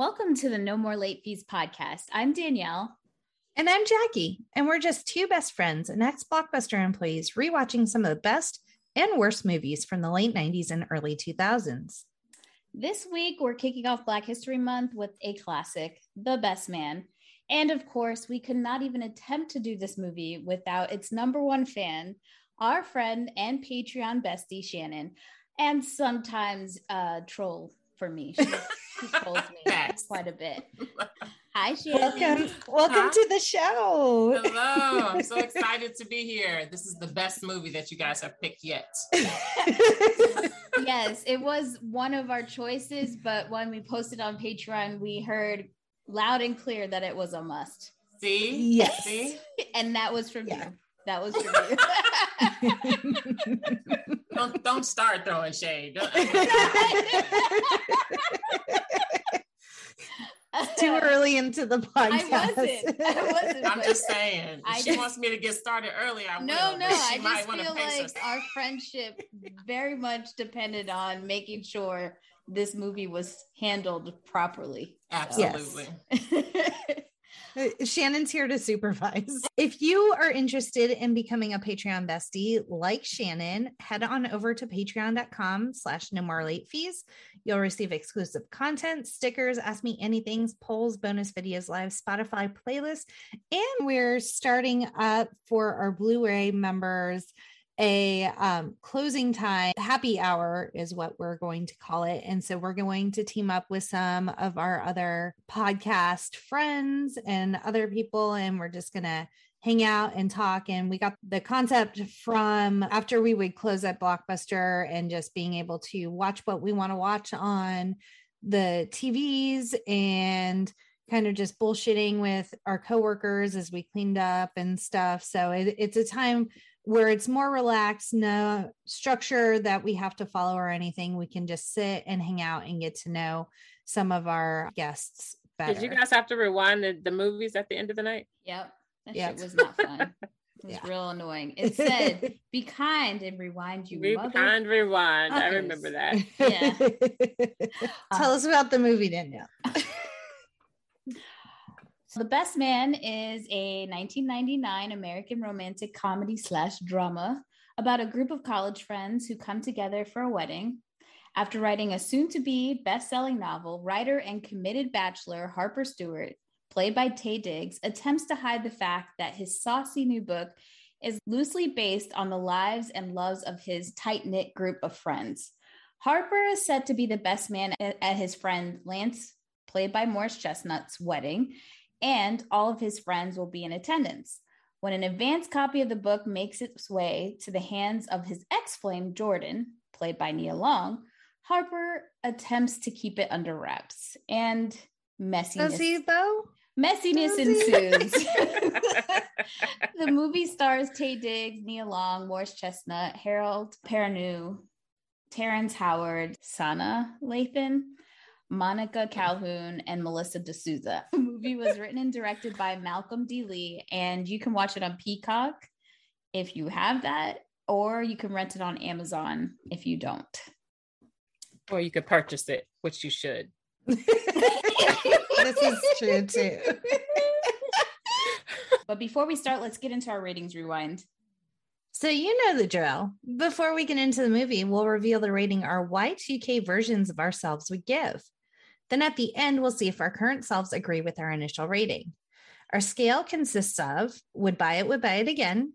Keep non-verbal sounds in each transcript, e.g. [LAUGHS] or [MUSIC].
Welcome to the No More Late Fees podcast. I'm Danielle. And I'm Jackie. And we're just two best friends and ex Blockbuster employees rewatching some of the best and worst movies from the late 90s and early 2000s. This week, we're kicking off Black History Month with a classic, The Best Man. And of course, we could not even attempt to do this movie without its number one fan, our friend and Patreon bestie, Shannon, and sometimes uh, troll for me. She, she trolls me [LAUGHS] quite a bit. [LAUGHS] Hi, Shannon. Welcome, welcome huh? to the show. Hello. I'm so [LAUGHS] excited to be here. This is the best movie that you guys have picked yet. yes, it was one of our choices, but when we posted on Patreon, we heard loud and clear that it was a must. See? Yes. See? And that was from yeah. you. That was from you. Don't don't start throwing shade. It's [LAUGHS] [LAUGHS] too early into the podcast. I wasn't. I wasn't I'm just saying. I she just, wants me to get started early. I no, will, no. I just feel like our friendship very much depended on making sure this movie was handled properly. Absolutely. Yes. [LAUGHS] Uh, Shannon's here to supervise. [LAUGHS] If you are interested in becoming a Patreon bestie like Shannon, head on over to patreon.com slash no more late fees. You'll receive exclusive content, stickers, ask me anything, polls, bonus videos, live Spotify playlists. And we're starting up for our Blu-ray members a um, closing time happy hour is what we're going to call it. And so we're going to team up with some of our other podcast friends and other people and we're just going to hang out and talk. And we got the concept from after we would close at blockbuster and just being able to watch what we want to watch on the tvs and kind of just bullshitting with our coworkers as we cleaned up and stuff. So it, it's a time where it's more relaxed, no structure that we have to follow or anything. We can just sit and hang out and get to know some of our guests better. Did you guys have to rewind the, the movies at the end of the night? Yep. That yep. shit was not fun. [LAUGHS] It was yeah. real annoying. It said, [LAUGHS] "Be kind and rewind you." Be mother- kind, rewind. I remember that. Yeah. [LAUGHS] Tell us about the movie, Danielle. So the Best Man is a 1999 American romantic comedy slash drama about a group of college friends who come together for a wedding. After writing a soon to be best selling novel, writer and committed bachelor Harper Stewart, played by Taye Diggs, attempts to hide the fact that his saucy new book is loosely based on the lives and loves of his tight knit group of friends. Harper is said to be the best man at his friend Lance, played by Morris Chestnut's wedding, and all of his friends will be in attendance. When an advance copy of the book makes its way to the hands of his ex flame, Jordan, played by Nia Long, Harper attempts to keep it under wraps and messiness. Does he, though? Messiness ensues. [LAUGHS] [LAUGHS] the movie stars Taye Diggs, Nia Long, Morris Chestnut, Harold Perrineau, Terrence Howard, Sanaa Lathan, Monica Calhoun, and Melissa De Sousa. [LAUGHS] The movie was written and directed by Malcolm D. Lee, and you can watch it on Peacock if you have that, or you can rent it on Amazon if you don't. Or you could purchase it, which you should. this is true [LAUGHS] too. [LAUGHS] but before we start, let's get into our ratings rewind. So you know the drill. Before we get into the movie, we'll reveal the rating our Y2K versions of ourselves would give. Then at the end, we'll see if our current selves agree with our initial rating. Our scale consists of would buy it, would buy it again.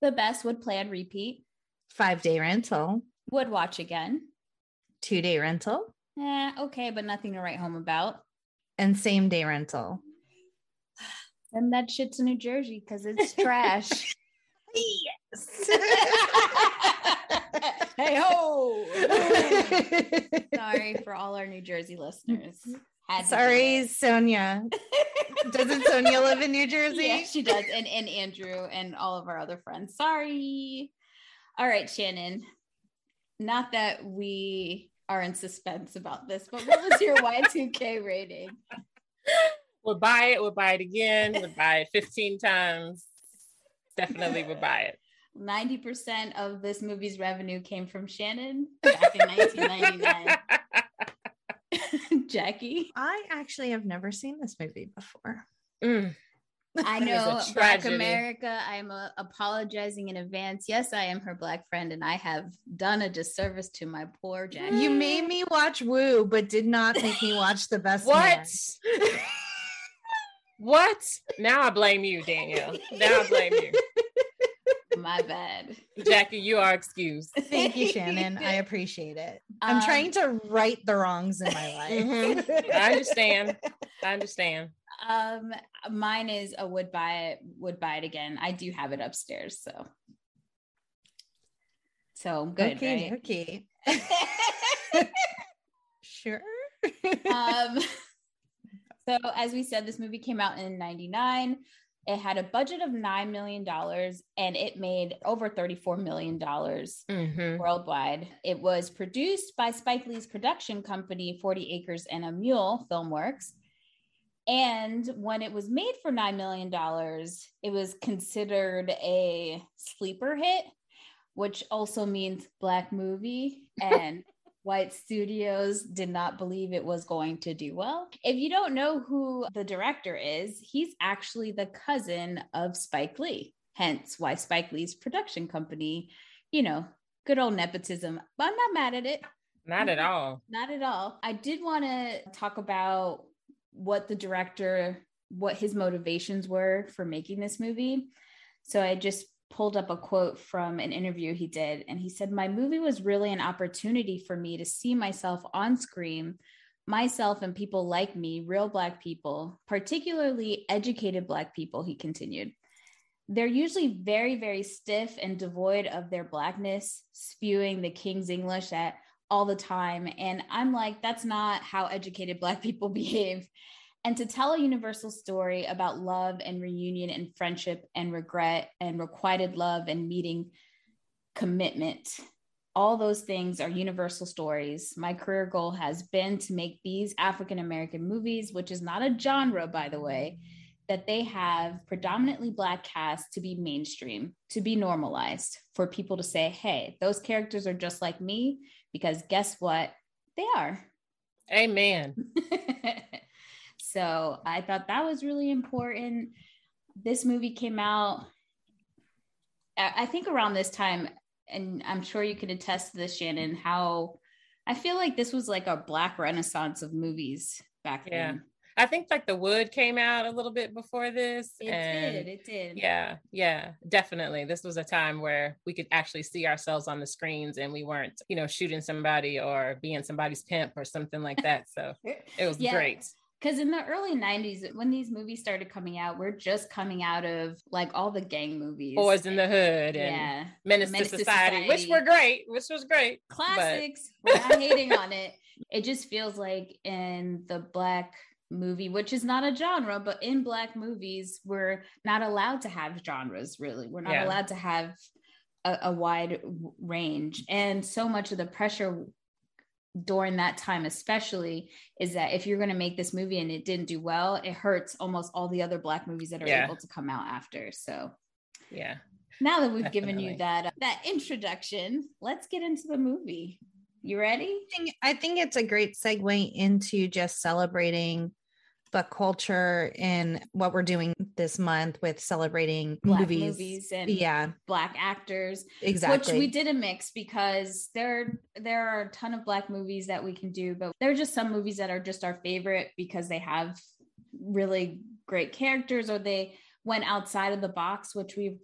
The best would plan repeat. Five day rental. Would watch again. Two day rental. Eh, okay, but nothing to write home about. And same day rental. [SIGHS] Send that shit to New Jersey because it's trash. [LAUGHS] yes. [LAUGHS] hey ho! [LAUGHS] Sorry for all our New Jersey listeners. Sorry, Sonia. Doesn't Sonia [LAUGHS] live in New Jersey? Yeah, she does. And and Andrew and all of our other friends. Sorry. All right, Shannon. Not that we are in suspense about this, but what was your Y2K rating? We'll buy it, we'll buy it again, we'll buy it 15 times. Definitely would buy it. 90% of this movie's revenue came from Shannon back in 1999. [LAUGHS] Jackie. I actually have never seen this movie before. Mm. I That is a know Black. America. I'm uh, apologizing in advance. Yes, I am her black friend, and I have done a disservice to my poor Jackie. You made me watch Woo, but did not make me watch the best What? [LAUGHS] Man. What? Now I blame you, Danielle. Now I blame you. [LAUGHS] My bad. Jackie, you are excused. Thank you, Shannon. I [LAUGHS] appreciate it. I'm Um, trying to right the wrongs in my [LAUGHS] life. Mhm. I understand. I understand. Um, mine is a would buy it, would buy it again. I do have it upstairs, so so good, okay, right? okay. Sure. um, so as we said, this movie came out in '99. It had a budget of nine million dollars, and it made over thirty-four million dollars Mhm. worldwide. It was produced by Spike Lee's production company, Forty Acres and a Mule Filmworks. And when it was made for $9 million, it was considered a sleeper hit, which also means black movie. [LAUGHS] And white studios did not believe it was going to do well. If you don't know who the director is, he's actually the cousin of Spike Lee, hence why Spike Lee's production company, you know, good old nepotism. But I'm not mad at it. Not at all. Not at all. I did want to talk about what the director, what his motivations were for making this movie. So I just pulled up a quote from an interview he did, and he said, My movie was really an opportunity for me to see myself on screen, myself and people like me, real Black people, particularly educated Black people, he continued. They're usually very, very stiff and devoid of their Blackness, spewing the King's English at all the time. And I'm like, that's not how educated Black people [LAUGHS] behave. And to tell a universal story about love and reunion and friendship and regret and requited love and meeting commitment, all those things are universal stories. My career goal has been to make these African American movies, which is not a genre, by the way, that they have predominantly Black cast to be mainstream, to be normalized, for people to say, hey, those characters are just like me, because guess what? They are. Amen. [LAUGHS] so I thought that was really important. This movie came out, I think, around this time, and I'm sure you could attest to this, Shannon, how I feel like this was like a black renaissance of movies back Yeah. then. I think like The Wood came out a little bit before this. It did. It did. Yeah, yeah, definitely. This was a time where we could actually see ourselves on the screens and we weren't, you know, shooting somebody or being somebody's pimp or something like that. So [LAUGHS] it was Yeah. great. Because in the early 90s, when these movies started coming out, we're just coming out of like all the gang movies. Boys in the Hood and yeah. Menace, Menace to to Society, which were great, which was great. but- classics. We're not hating on it. [LAUGHS] It just feels like in the black movie, which is not a genre, but in black movies, we're not allowed to have genres really. We're not Yeah. allowed to have a, a wide range. And so much of the pressure during that time, especially, is that if you're going to make this movie and it didn't do well, it hurts almost all the other black movies that are Yeah. able to come out after. So Yeah. now that we've given you that uh, that introduction, let's get into the movie. You ready? I think, I think it's a great segue into just celebrating the culture in what we're doing this month with celebrating Black movies. movies and yeah, black actors, exactly. which we did a mix because there there are a ton of black movies that we can do, but there are just some movies that are just our favorite because they have really great characters or they went outside of the box, which we've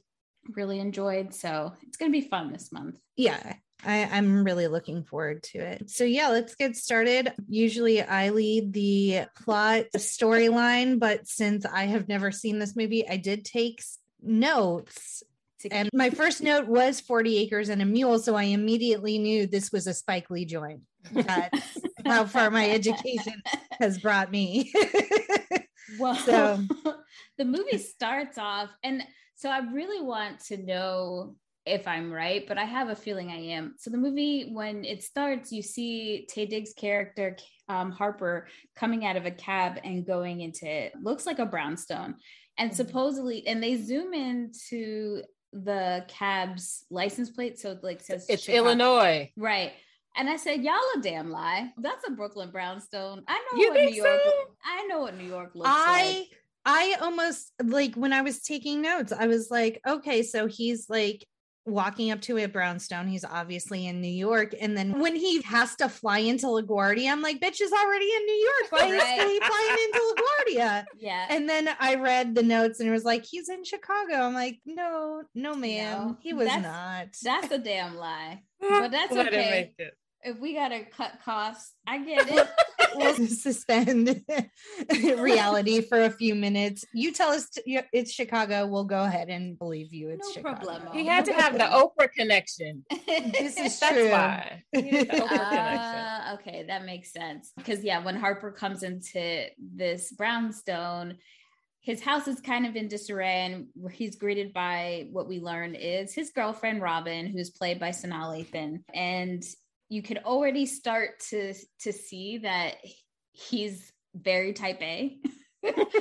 really enjoyed. So it's gonna be fun this month. yeah I, i'm really looking forward to it. So yeah let's get started. Usually i lead the plot storyline but since i have never seen this movie i did take notes. And my first note was 40 acres and a mule so i immediately knew this was a spike lee joint. That's [LAUGHS] how far my education has brought me. [LAUGHS] Well, So- [LAUGHS] the movie starts off, and so I really want to know if I'm right, but I have a feeling I am. So the movie, when it starts, you see Taye Diggs' character um, Harper coming out of a cab and going into it looks like a brownstone, and Mhm. supposedly, and they zoom into the cab's license plate, so it like says It's Chicago- Illinois. right? And I said, Y'all a damn lie. That's a Brooklyn brownstone. I know You what New York so? I know what New York looks I like. I almost like when I was taking notes, I was like, okay, so he's like walking up to a brownstone. He's obviously in New York. And then when he has to fly into LaGuardia, I'm like, bitch is already in New York. Why Right. is he flying into LaGuardia? [LAUGHS] Yeah. And then I read the notes and it was like, he's in Chicago. I'm like, no, no, ma'am. No, he was that's- not. That's a damn lie. [LAUGHS] But that's Let it okay. Make it. If we gotta cut costs, I get it. [LAUGHS] we'll suspend [LAUGHS] reality for a few minutes. You tell us t- you- it's Chicago. We'll go ahead and believe you. It's No Chicago. problemo. He had to have the Oprah connection. [LAUGHS] This is That's true. why. He needed the Oprah connection. Ah, okay, that makes sense. Because yeah, when Harper comes into this brownstone, his house is kind of in disarray, and he's greeted by what we learn is his girlfriend Robin, who's played by Sanaa Lathan, and you could already start to to see that he's very type A.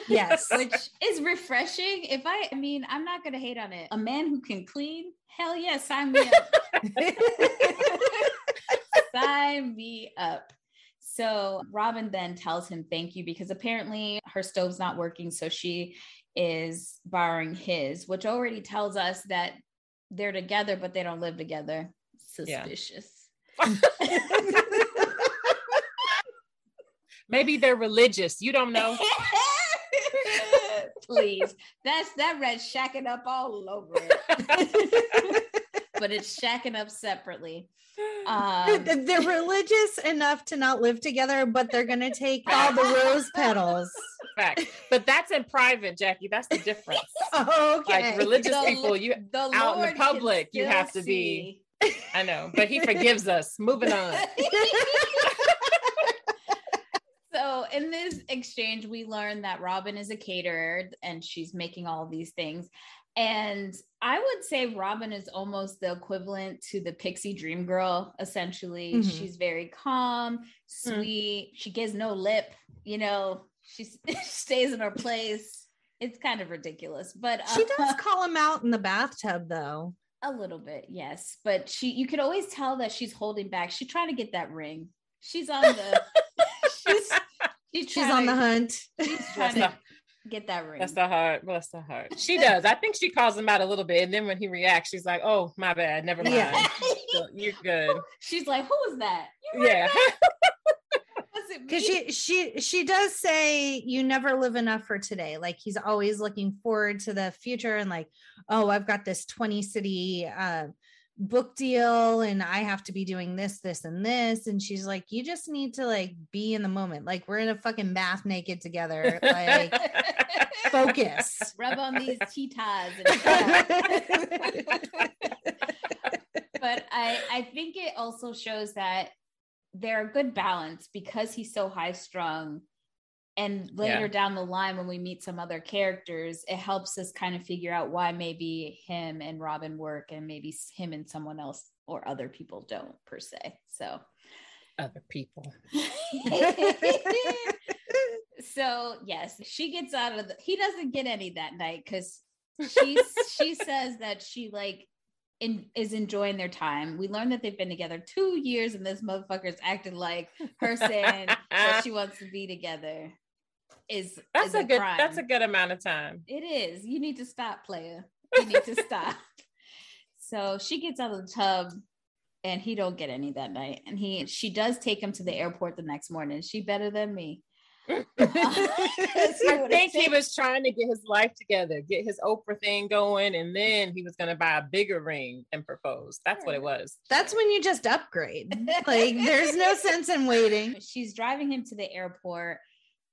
Yes. [LAUGHS] which is refreshing. If I, I mean, I'm not gonna hate on it. A man who can clean, hell yeah, sign me up. [LAUGHS] sign me up. So Robin then tells him thank you because apparently her stove's not working. So she is borrowing his, which already tells us that they're together, but they don't live together. Suspicious. [LAUGHS] Maybe they're religious. You don't know. [LAUGHS] Please. That's that red shacking up all over it. [LAUGHS] but it's shacking up separately. Um, they're religious enough to not live together, but they're gonna take all the rose petals. Fact. But that's in private, Jackie. That's the difference. Oh, okay. Like religious The- people, you the out in the public, you have to be- I know, but he forgives us. Moving on. [LAUGHS] so in this exchange, we learn that Robin is a caterer and she's making all these things. And I would say Robin is almost the equivalent to the pixie dream girl, essentially. Mhm. She's very calm, sweet. She gives no lip, you know, she [LAUGHS] stays in her place. It's kind of ridiculous, but she uh, does [LAUGHS] call him out in the bathtub, though. A little bit, yes. But she, you could always tell that she's holding back. She's trying to get that ring. She's on the. [LAUGHS] she's, she's, She's trying on the hunt. She's [LAUGHS] trying That's to get that ring. That's the heart. Bless the heart. [LAUGHS] She does. I think she calls him out a little bit. And then when he reacts, she's like, oh, my bad. Never mind. Yeah. So you're good. she's like, "Who is that? You Yeah. that? It me?" because she she she does say you never live enough for today like he's always looking forward to the future and like oh i've got this 20 city uh book deal and i have to be doing this this and this and she's like you just need to like be in the moment like we're in a fucking bath naked together like [LAUGHS] focus Rub on these titas. [LAUGHS] [LAUGHS] But I I think it also shows that they're a good balance because he's so high strung. And later Yeah. down the line, when we meet some other characters, it helps us kind of figure out why maybe him and Robin work and maybe him and someone else or other people don't per se. So, Other people. [LAUGHS] [LAUGHS] so yes, she gets out of the. He doesn't get any that night because she she [LAUGHS] says that she like in, is enjoying their time. We learned that they've been together two years, and this motherfucker's acting like her saying that she [LAUGHS] wants to be together is That's is a good crime. that's a good amount of time. It is. You need to stop, player. You need to stop. [LAUGHS] So she gets out of the tub and he don't get any that night. And he she does take him to the airport the next morning. She better than me. I think he was trying to get his life together, get his Oprah thing going, and then he was going to buy a bigger ring and propose. That's what it was. that's when you just upgrade like there's no [LAUGHS] sense in waiting She's driving him to the airport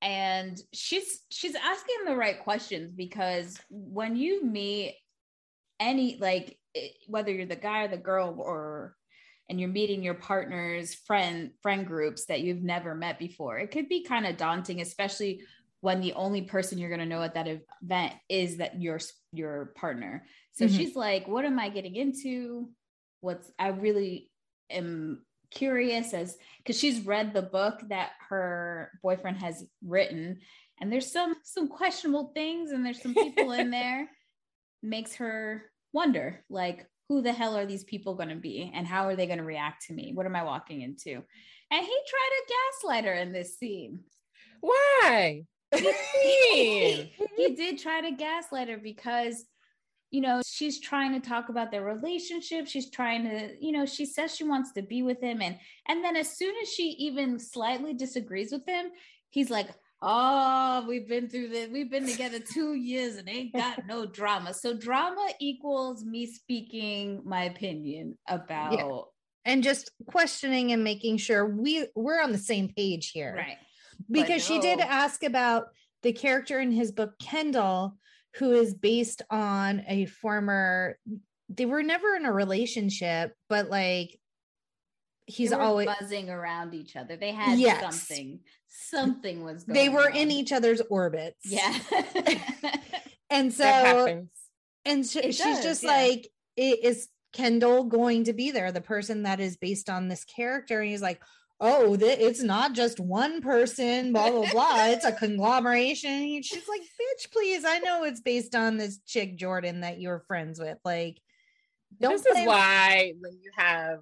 and she's she's asking the right questions because when you meet any like eh, whether you're the guy or the girl or and you're meeting your partner's friend friend groups that you've never met before it could be kind of daunting especially when the only person you're going to know at that event is that your your partner. So Mhm. she's like what am i getting into? What's i really am curious as because she's read the book that her boyfriend has written and there's some some questionable things and there's some people in [LAUGHS] there. Makes her wonder like who the hell are these people going to be and how are they going to react to me? What am I walking into? And he tried to gaslight her in this scene. Why? he, [LAUGHS] he did try to gaslight her because you know she's trying to talk about their relationship she's trying to you know she says she wants to be with him and and then as soon as she even slightly disagrees with him he's like oh we've been through this we've been together two years and ain't got no drama so drama equals me speaking my opinion about yeah. and just questioning and making sure we we're on the same page here right because no. she did ask about the character in his book kendall who is based on a former they were never in a relationship but like he's always buzzing around each other they had yes. something something was they were on. in each other's orbits yeah [LAUGHS] and so and sh- she's does, just yeah. like is kendall going to be there the person that is based on this character and he's like oh, th- it's not just one person, blah, blah, blah. It's a [LAUGHS] conglomeration. She's like, bitch, please. I know it's based on this chick, Jordan, that you're friends with. Like, don't this is why when you have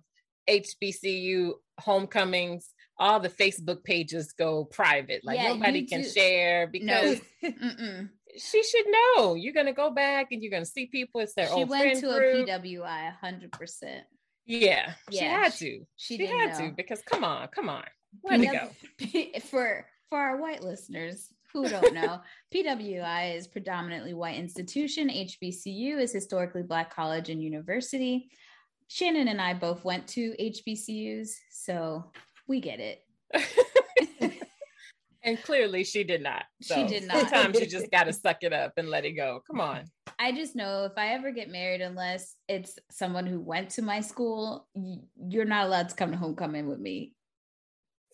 HBCU homecomings, all the Facebook pages go private. Like yeah, nobody can share because [LAUGHS] no. she should know. You're gonna go back and you're gonna see people. It's their she old went to group. a PWI hundred percent. Yeah, yeah, she had to. She, she had know. to because come on, come on, let it go. [LAUGHS] For for our white listeners who don't know, [LAUGHS] PWI is predominantly white institution. HBCU is historically black college and university. Shannon and I both went to HBCUs, so we get it. [LAUGHS] and clearly she did not. So she did not. Sometimes you just got to suck it up and let it go. Come on. I just know if I ever get married, unless it's someone who went to my school, you're not allowed to come to homecoming with me.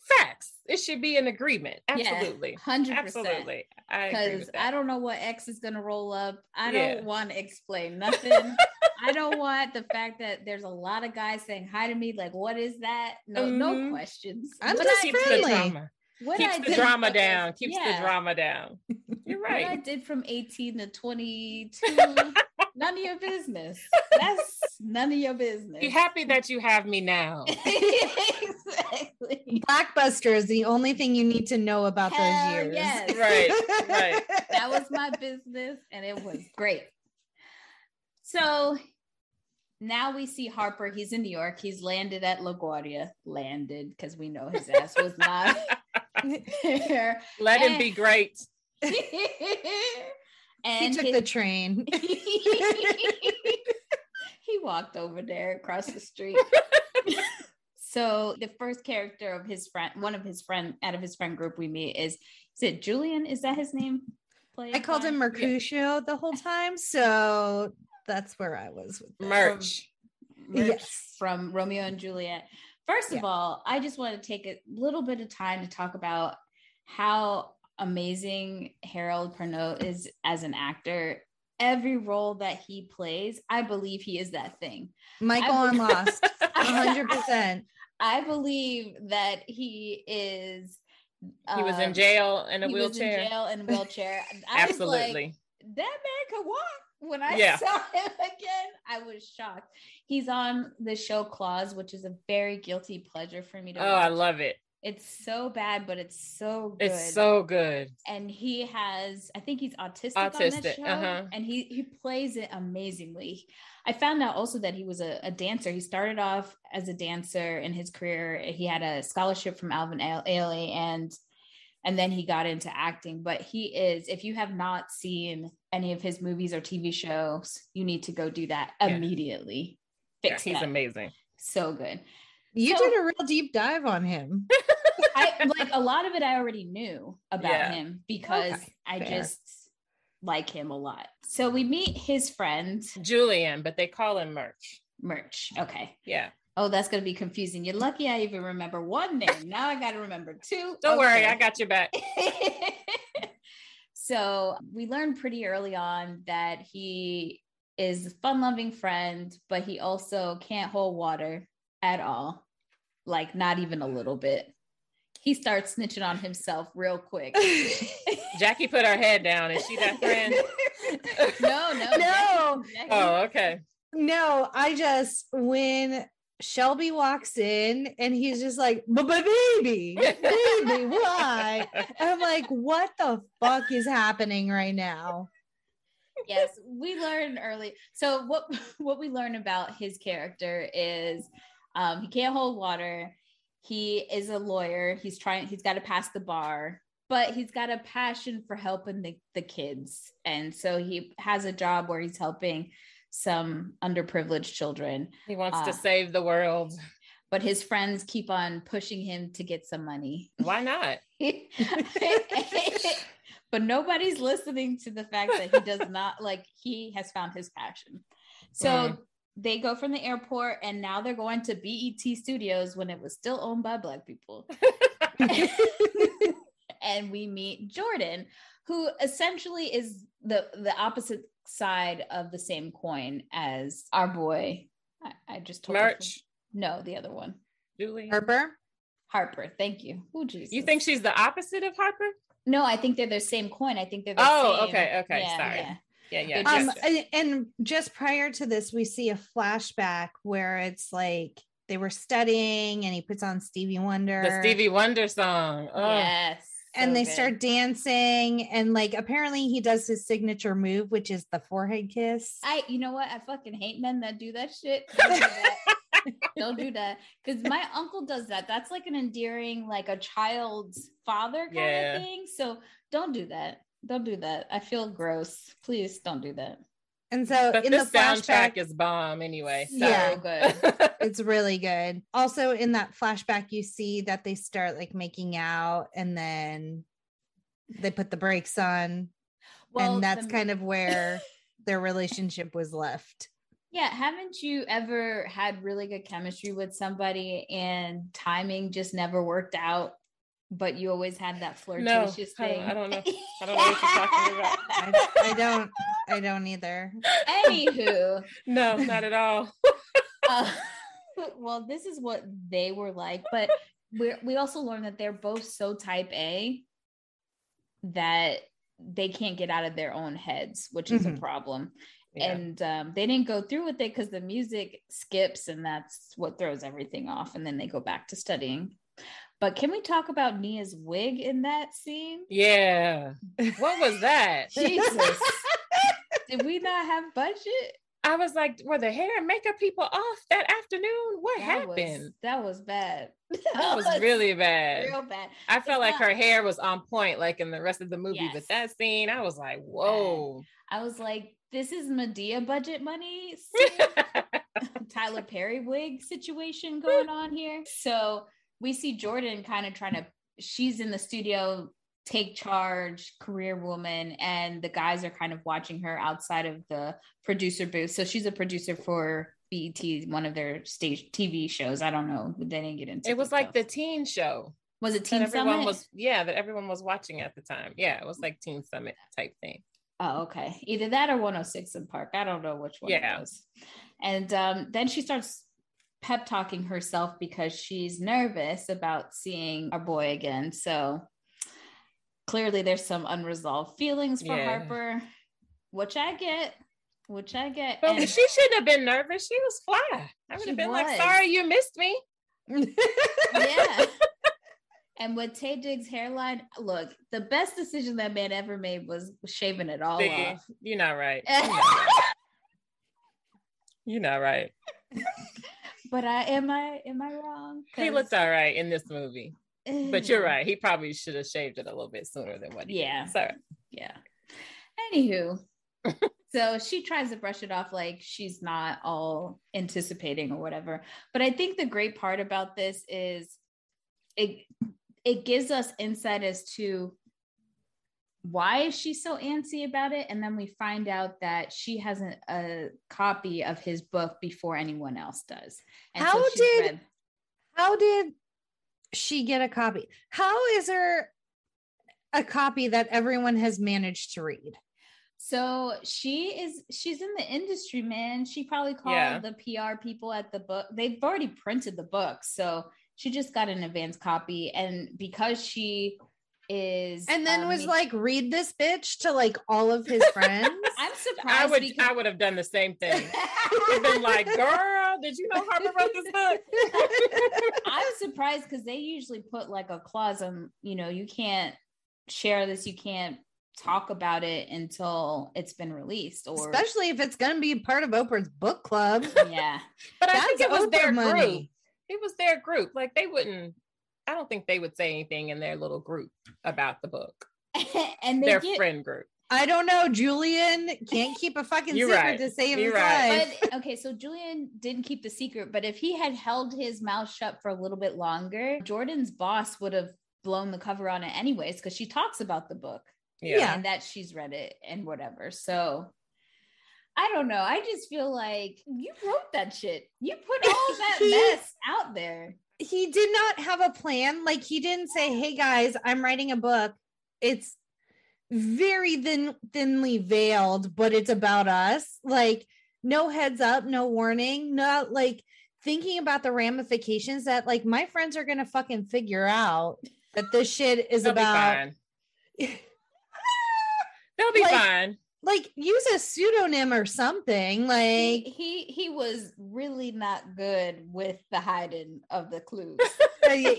Facts. It should be an agreement. Absolutely. Hundred yeah, percent. Absolutely. Because I, I, don't know what X is gonna roll up. I don't want to explain nothing. [LAUGHS] I don't want the fact that there's a lot of guys saying hi to me. Like, what is that? No, mm-hmm. no questions. I'm but just friendly. What keeps I the drama down. Keeps yeah. the drama down. You're right. What I did from 18 to 22, [LAUGHS] none of your business. [LAUGHS] That's none of your business. Be happy that you have me now. [LAUGHS] exactly. Blockbuster is the only thing you need to know about Hell those years. Yes. Right. Right. That was my business and it was great. So now we see Harper. He's in New York. He's landed at LaGuardia. Landed because we know his ass was not [LAUGHS] there. Let and, him be great. [LAUGHS] and he took his, the train. [LAUGHS] he walked over there across the street. so the first character of his friend, one of his friend out of his friend group we meet is is it Julian? Is that his name? I called him Mercutio yeah. the whole time, so that's where I was with merch. merch yes. from Romeo and Juliet. First of yeah. all, I just want to take a little bit of time to talk about how amazing Harold Perrineau is as an actor. Every role that he plays, I believe he is that thing. Michael on Lost, [LAUGHS] 100%. I believe that he is. He was in um, jail in a wheelchair. in jail in a wheelchair. [LAUGHS] Absolutely. Like, that man could walk when I yeah. saw [LAUGHS] him again, I was shocked. He's on the show Claws, which is a very guilty pleasure for me to Oh, watch. I love it. It's so bad, but it's so good. It's so good. And he has, I think he's autistic, autistic on that show, uh-huh. and he he plays it amazingly. I found out also that he was a, a, dancer. He started off as a dancer in his career. He had a scholarship from Alvin Ailey, and and then he got into acting. But he is, if you have not seen any of his movies or TV shows, you need to go do that yeah. immediately. Fix yeah, he's that. amazing. So good. You so, did a real deep dive on him. [LAUGHS] [LAUGHS] I like a lot of it I already knew about yeah. him because okay, I fair. just like him a lot. So we meet his friend Julian, but they call him Merch. Merch. Okay. Yeah. Oh, that's going to be confusing. You're lucky I even remember one name. Now I got to remember two. Don't okay. worry, I got your back. [LAUGHS] so we learned pretty early on that he is a fun loving friend, but he also can't hold water at all. Like, not even a little bit. He starts snitching on himself real quick. [LAUGHS] Jackie put her head down. Is she that [LAUGHS] friend? no, no. [LAUGHS] No. Jackie, Jackie, oh, okay No, I just when Shelby walks in and he's just like, but baby, baby, why? I'm like, what the fuck is happening right now? Yes, we learn early. So what what we learn about his character is um, he can't hold water. He is a lawyer. He's trying. He's got to pass the bar, but he's got a passion for helping the, the kids, and so he has a job where he's helping some underprivileged children. He wants uh, to save the world. But his friends keep on pushing him to get some money. Why not? [LAUGHS] [LAUGHS] but nobody's listening to the fact that he does not like he has found his passion. So mm. they go from the airport and now they're going to BET Studios when it was still owned by black people. [LAUGHS] and we meet Jordan, who essentially is the the opposite side of the same coin as our boy. I, I just told Merch. No, the other one. Julie Harper. Harper. Thank you. Oh, Jesus. You think she's the opposite of Harper? No, I think they're the same coin. I think they're the oh, same. okay, okay. Yeah, Sorry. Yeah. Yeah, yeah. Um, and, and just prior to this, we see a flashback where it's like they were studying and he puts on Stevie Wonder. The Stevie Wonder song. Oh. Yes and they good. start dancing and like apparently he does his signature move which is the forehead kiss. I you know what? I fucking hate men that do that shit. [LAUGHS] Don't do that, don't do that. because my uncle does that. That's like an endearing like a child's father kind yeah. of thing. So don't do that. Don't do that. I feel gross. Please don't do that and so but in the flashback, soundtrack is bomb anyway. So. Yeah, [LAUGHS] good. it's really good. Also, in that flashback, you see that they start like making out, and then they put the brakes on, well, and that's the... kind of where [LAUGHS] their relationship was left. Yeah, haven't you ever had really good chemistry with somebody and timing just never worked out? But you always had that flirtatious no, thing. I don't, I don't know. I don't know what you're talking about. [LAUGHS] I, I, don't. I don't either. Anywho, no, not at all. [LAUGHS] uh, [LAUGHS] well, this is what they were like, but we we also learned that they're both so type A that they can't get out of their own heads, which is mm-hmm. a problem. Yeah. And um, they didn't go through with it because the music skips, and that's what throws everything off. And then they go back to studying. But can we talk about Nia's wig in that scene? Yeah. What was that? [LAUGHS] Jesus. [LAUGHS] Did we not have budget? I was like, were the hair and makeup people off that afternoon? What that happened? Was, that was bad. That was [LAUGHS] really bad. Real bad. I felt it's like not... her hair was on point, like in the rest of the movie. Yes. But that scene, I was like, whoa. I was like, this is Madea budget money. Tyler Perry wig situation going on here. So we see Jordan kind of trying to, she's in the studio, take charge, career woman, and the guys are kind of watching her outside of the producer booth. So she's a producer for BET, one of their stage TV shows. I don't know. They didn't get into it. Was like the teen show. Was it Teen everyone Summit? Was yeah, that everyone was watching at the time. Yeah, it was like Teen Summit type thing. Oh, okay. Either that or 106 & Park. I don't know which one yeah. it was. And um, then she starts pep talking herself because she's nervous about seeing our boy again. So clearly there's some unresolved feelings for yeah. Harper, which I get. Which I get. But and she shouldn't have been nervous. She was fly. I would have been was. like, sorry you missed me. yeah. [LAUGHS] And with Taye Diggs' hairline, look, the best decision that man ever made was shaving it all See, off. [LAUGHS] You're not right. You're not right. You're not right [LAUGHS] but I am I am I wrong? He looks all right in this movie. but you're [SIGHS] right. He probably should have shaved it a little bit sooner than what he Yeah. Sorry. Yeah. Anywho. [LAUGHS] so she tries to brush it off like she's not all anticipating or whatever. But I think the great part about this is it it gives us insight as to why is she so antsy about it? And then we find out that she has a, a copy of his book before anyone else does. And how so did read- how did she get a copy? How is there a copy that everyone has managed to read? So she is she's in the industry man. She probably called yeah. the pr people at the book. They've already printed the book so she just got an advance copy. And because she is and then um, was like read this bitch to like all of his [LAUGHS] friends? I'm surprised i would because- i would have done the same [LAUGHS] thing. Been like girl did you know harper wrote this book? [LAUGHS] I'm surprised because they usually put like a clause on you know you can't share this you can't talk about it until it's been released or especially if it's going to be part of oprah's book club. Yeah. But i think it was Oprah their money. group it was their group. Like they wouldn't I don't think they would say anything in their little group about the book. [LAUGHS] and their get, friend group. I don't know. Julian can't keep a fucking You're secret right. to save You're his right. life. But, okay, so Julian didn't keep the secret, but if he had held his mouth shut for a little bit longer, Jordan's boss would have blown the cover on it anyways because she talks about the book. Yeah. And that she's read it and whatever. So I don't know. I just feel like you wrote that shit. You put all [LAUGHS] that mess out there he did not have a plan. Like he didn't say, "Hey guys, I'm writing a book. It's very thin thinly veiled, but it's about us." Like no heads up, no warning, not like thinking about the ramifications that like my friends are going to fucking figure out that this shit is They'll about [LAUGHS] They'll be like, fine like use a pseudonym or something like he, he, he was really not good with the hiding of the clues [LAUGHS] he, [LAUGHS] uh,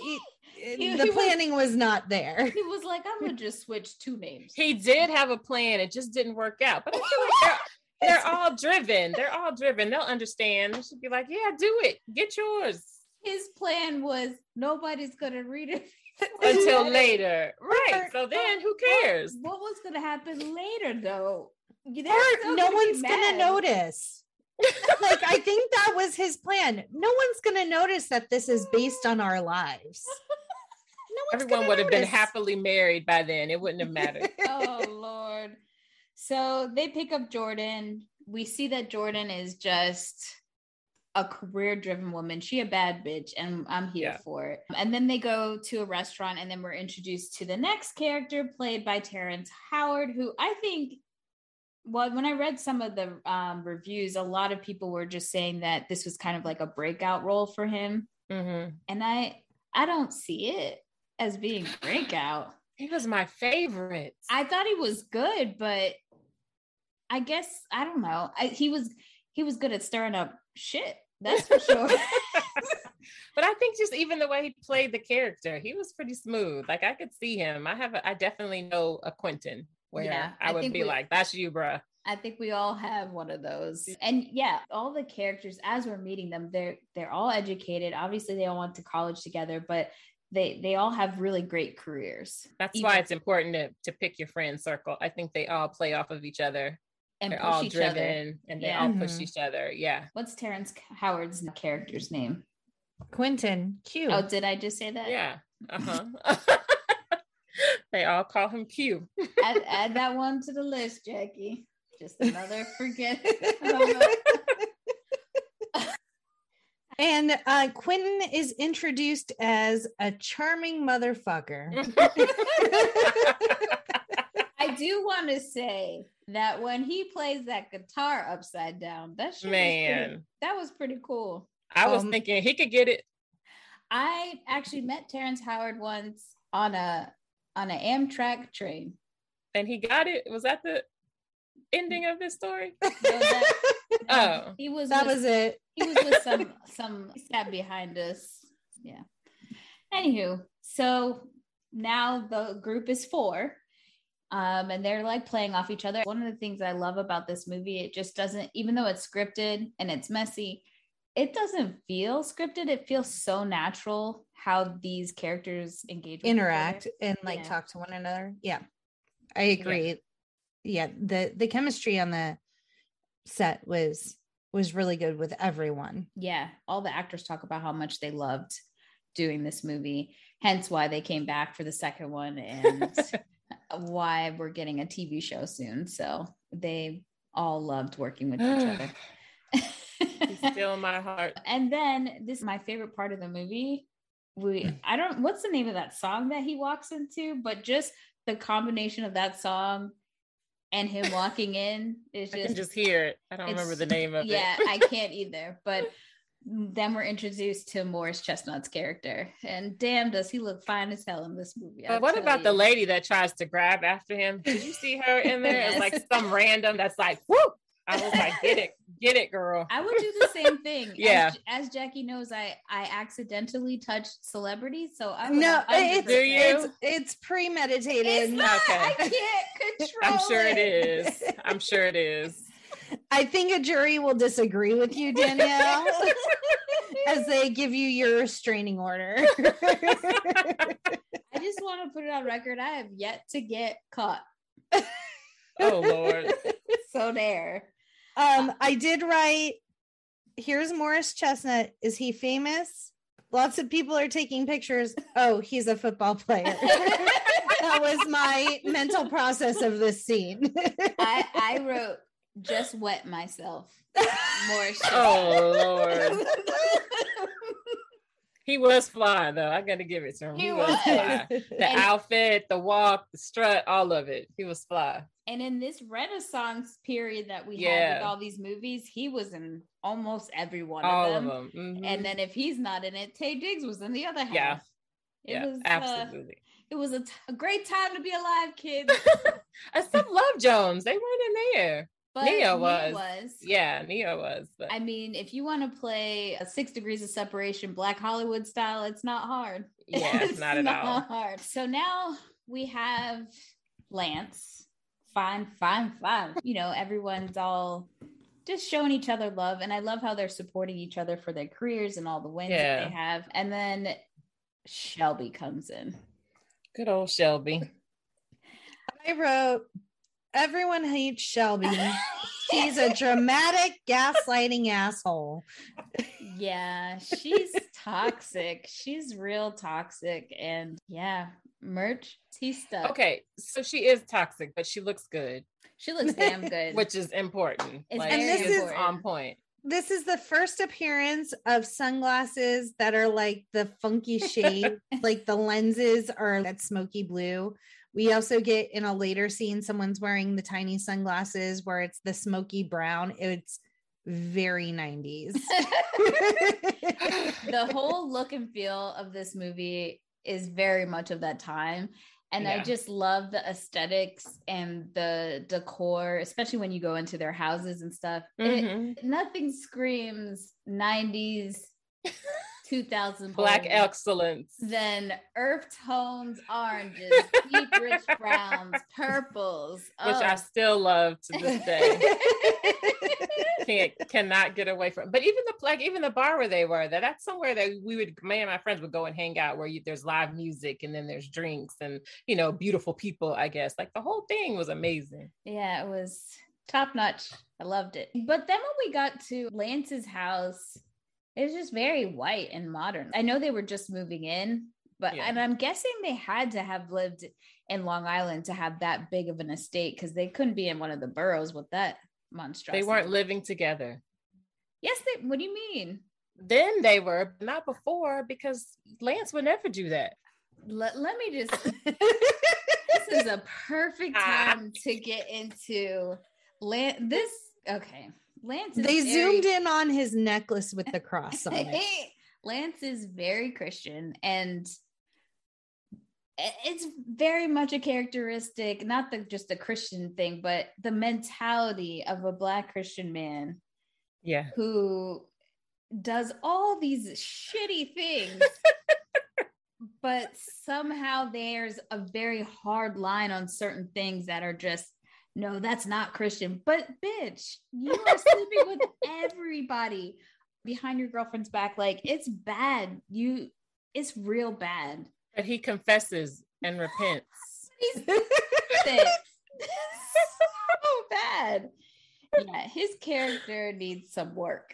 he, the planning was, was, not there he was like i'm gonna [LAUGHS] just switch two names he did have a plan it just didn't work out but i feel like they're, they're all driven they're all driven they'll understand they should be like yeah do it get yours his plan was nobody's gonna read it until later. Right. So then who cares? What, was going to happen later though? Or no one's going to notice. [LAUGHS] like I think that was his plan. No one's going to notice that this is based on our lives. No Everyone would have been happily married by then. It wouldn't have mattered. [LAUGHS] oh Lord. So they pick up Jordan. We see that Jordan is just a career driven woman. She a bad bitch, and I'm here yeah. for it. And then they go to a restaurant, and then we're introduced to the next character played by Terrence Howard, who I think. Well, when I read some of the um, reviews, a lot of people were just saying that this was kind of like a breakout role for him, mm-hmm. and I I don't see it as being breakout. He was my favorite. I thought he was good, but I guess I don't know. I, he was he was good at stirring up shit. That's for sure. [LAUGHS] [LAUGHS] but I think just even the way he played the character, he was pretty smooth. Like I could see him. I have, a, I definitely know a Quentin where yeah, I, I would be we, like, "That's you, bruh." I think we all have one of those. And yeah, all the characters as we're meeting them, they're they're all educated. Obviously, they all went to college together, but they they all have really great careers. That's Even, why it's important to to pick your friend circle. I think they all play off of each other and they're all driven other. and they yeah. all push mm-hmm. each other. Yeah. What's Terrence Howard's character's name? Quentin Q. Oh, did I just say that? Yeah. Uh-huh. [LAUGHS] [LAUGHS] they all call him Q. [LAUGHS] add, add that one to the list, Jackie. Just another forget. [LAUGHS] [LAUGHS] and uh, Quentin is introduced as a charming motherfucker. I do want to say that when he plays that guitar upside down, that man, was pretty, that was pretty cool. I was um, thinking he could get it. I actually met Terrence Howard once on a on an Amtrak train, and he got it. Was that the ending of this story? [LAUGHS] No, that, [LAUGHS] oh, he was. That with, was it. He was with some [LAUGHS] some sat behind us. Yeah. Anywho, so now the group is four um, and they're like playing off each other. One of the things I love about this movie, it just doesn't, even though it's scripted and it's messy, it doesn't feel scripted. It feels so natural how these characters engage, interact, and like yeah. talk to one another. Yeah, I agree. Yeah. yeah, the the chemistry on the set was was really good with everyone. Yeah, all the actors talk about how much they loved doing this movie, hence why they came back for the second one and. [LAUGHS] why we're getting a TV show soon. So they all loved working with each other. [SIGHS] [LAUGHS] He's still in my heart. And then this is my favorite part of the movie. We hmm. I don't what's the name of that song that he walks into, but just the combination of that song and him walking in is just [LAUGHS] I can just hear it. I don't remember the name of yeah, it. Yeah, I [LAUGHS] can't either. But then we're introduced to Morris Chestnut's character, and damn, does he look fine as hell in this movie? But what about you. the lady that tries to grab after him? Did you see her in there? yes. It's [LAUGHS] like some random that's like, whoo! I was like, get it, get it, girl. I would do the same thing. [LAUGHS] yeah. As, as, Jackie knows, I I accidentally touched celebrities, so I no, it's, it's, it's premeditated. It's not, okay. I can't [LAUGHS] control. I'm sure it. it is. I'm sure it is. I think a jury will disagree with you, Danielle, [LAUGHS] as they give you your restraining order. I just want to put it on record. I have yet to get caught. Oh Lord. so there. Um, I did write. Here's Morris Chestnut. Is he famous? Lots of people are taking pictures. Oh, he's a football player. [LAUGHS] that was my mental process of this scene. I, I wrote just wet myself. Morris. [LAUGHS] Oh Lord. he was fly though. I got to give it to him. He, he was. was fly. The and, outfit, the walk, the strut, all of it. He was fly. And in this Renaissance period that we yeah. had with all these movies, he was in almost every one all of them. Of them. Mm-hmm. And then if he's not in it, Taye Diggs was in the other half. Yeah. It yeah, was uh, absolutely. Uh, it was a, t- a great time to be alive, kids. I still love Jones. They weren't in there. But Nia was. was. Yeah, Nia was. But. I mean, if you want to play a six degrees of separation, Black Hollywood style, it's not hard. Yeah, it's, [LAUGHS] it's not at not all hard. So now we have Lance fine, fine, fine. You know, everyone's all just showing each other love. And I love how they're supporting each other for their careers and all the wins yeah. that they have. And then Shelby comes in. Good old Shelby. I wrote, everyone hates Shelby. [LAUGHS] she's a dramatic gaslighting asshole. Yeah, she's toxic. She's real toxic. And yeah, Murch. He's stuck. Okay, so she is toxic, but she looks good. She looks damn [LAUGHS] good, which is important. It's like, and this is on point. This is the first appearance of sunglasses that are like the funky [LAUGHS] shade, like the lenses are that smoky blue. We also get in a later scene someone's wearing the tiny sunglasses where it's the smoky brown. It's very 90s. [LAUGHS] the whole look and feel of this movie is very much of that time. And yeah. I just love the aesthetics and the decor, especially when you go into their houses and stuff. Mm-hmm. It, nothing screams 90s 2000 black excellence. then earth tones oranges deep rich [LAUGHS] browns purples. Which oh. i still love to this day. [LAUGHS] Can't cannot get away from but even the like even the bar where they were that that's somewhere that we would me and my friends would go and hang out where you, there's live music and then there's drinks and you know beautiful people i guess. Like the whole thing was amazing. Yeah it was top notch. I loved it. But then when we got to lance's house it was just very white and modern. I know they were just moving in, but yeah. and I'm guessing they had to have lived in Long Island to have that big of an estate because they couldn't be in one of the boroughs with that monstrosity. They weren't living together. Yes, they. What do you mean? Then they were, not before, because Lance would never do that. Let, let me just. [LAUGHS] this is a perfect ah. time to get into Lance. This okay. Lance they very, zoomed in on his necklace with the cross on it. [LAUGHS] Lance is very Christian and it's very much a characteristic, not the just a Christian thing, but the mentality of a black Christian man. Yeah. Who does all these shitty things. [LAUGHS] but somehow there's a very hard line on certain things that are just no, that's not Christian. But bitch, you are sleeping with everybody behind your girlfriend's back. Like it's bad. You, it's real bad. But he confesses and repents. He's [LAUGHS] so bad. Yeah, his character needs some work.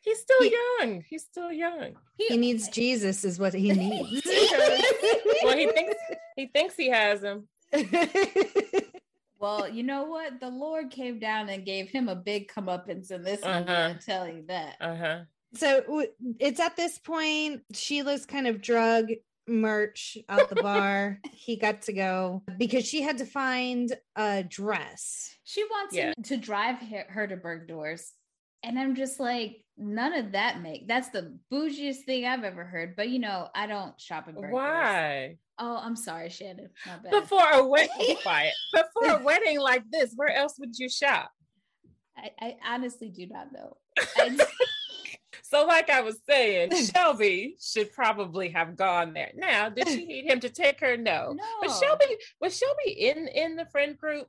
He's still he, young. He's still young. He, he, needs Jesus, is what he [LAUGHS] needs. well, he thinks he thinks he has him. [LAUGHS] Well, you know what? The Lord came down and gave him a big comeuppance in this uh-huh. movie. I'm telling you that. Uh-huh. So it's at this point Sheila's kind of drug Murch out the bar. [LAUGHS] he got to go because she had to find a dress. She wants yeah. him to drive her to Bergdorf's And I'm just like, none of that make that's the bougiest thing I've ever heard. But you know, I don't shop at burgers. Why? Oh, I'm sorry, Shannon. Before a wedding, [LAUGHS] quiet. Before a wedding like this, where else would you shop? I, I honestly do not know. [LAUGHS] so, like I was saying, [LAUGHS] Shelby should probably have gone there. Now, did she need him to take her? No. no. But Shelby was Shelby in in the friend group?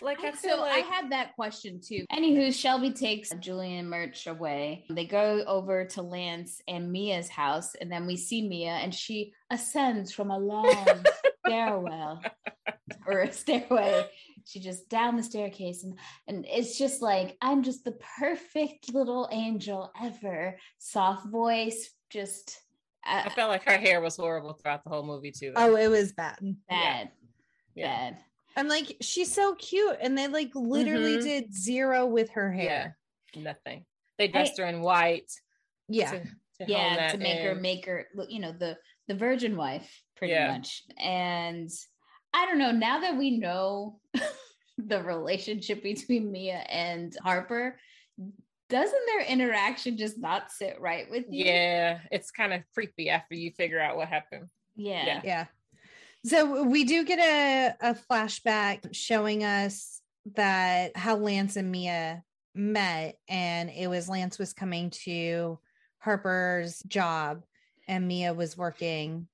Like I, I feel so like I had that question too. Anywho, Shelby takes Julian Murch away. They go over to Lance and Mia's house, and then we see Mia, and she ascends from a long [LAUGHS] stairwell or a stairway. She just down the staircase, and and it's just like I'm just the perfect little angel ever. Soft voice, just. Uh, I felt like her hair was horrible throughout the whole movie too. Oh, it was bad. Bad. Yeah. Bad. I'm like, she's so cute. And they like literally mm-hmm. did zero with her hair. Yeah, nothing. They dressed I, her in white. Yeah. To, to yeah, to make in. her make her look, you know, the the virgin wife, pretty yeah. much. And I don't know, now that we know [LAUGHS] the relationship between Mia and Harper, doesn't their interaction just not sit right with you? Yeah, it's kind of creepy after you figure out what happened. Yeah. Yeah. yeah. So we do get a, a flashback showing us that how Lance and Mia met, and it was Lance was coming to Harper's job, and Mia was working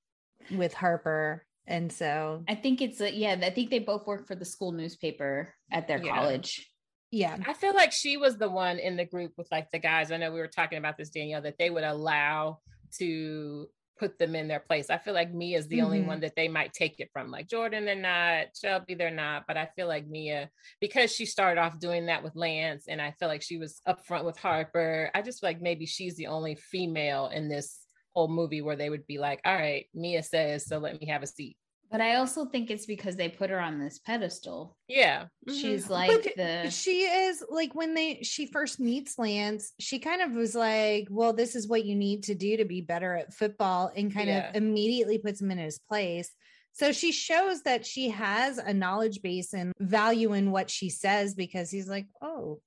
with Harper. And so I think it's a, yeah, I think they both work for the school newspaper at their yeah. college. Yeah. I feel like she was the one in the group with like the guys. I know we were talking about this, Danielle, that they would allow to put them in their place. I feel like Mia is the mm-hmm. only one that they might take it from. Like Jordan, they're not, Shelby, they're not. But I feel like Mia, because she started off doing that with Lance, and I feel like she was upfront with Harper. I just feel like maybe she's the only female in this whole movie where they would be like, all right, Mia says, so let me have a seat. But I also think it's because they put her on this pedestal. Yeah. Mm-hmm. She's like but the she is like when they she first meets Lance, she kind of was like, Well, this is what you need to do to be better at football, and kind yeah. of immediately puts him in his place. So she shows that she has a knowledge base and value in what she says because he's like, Oh,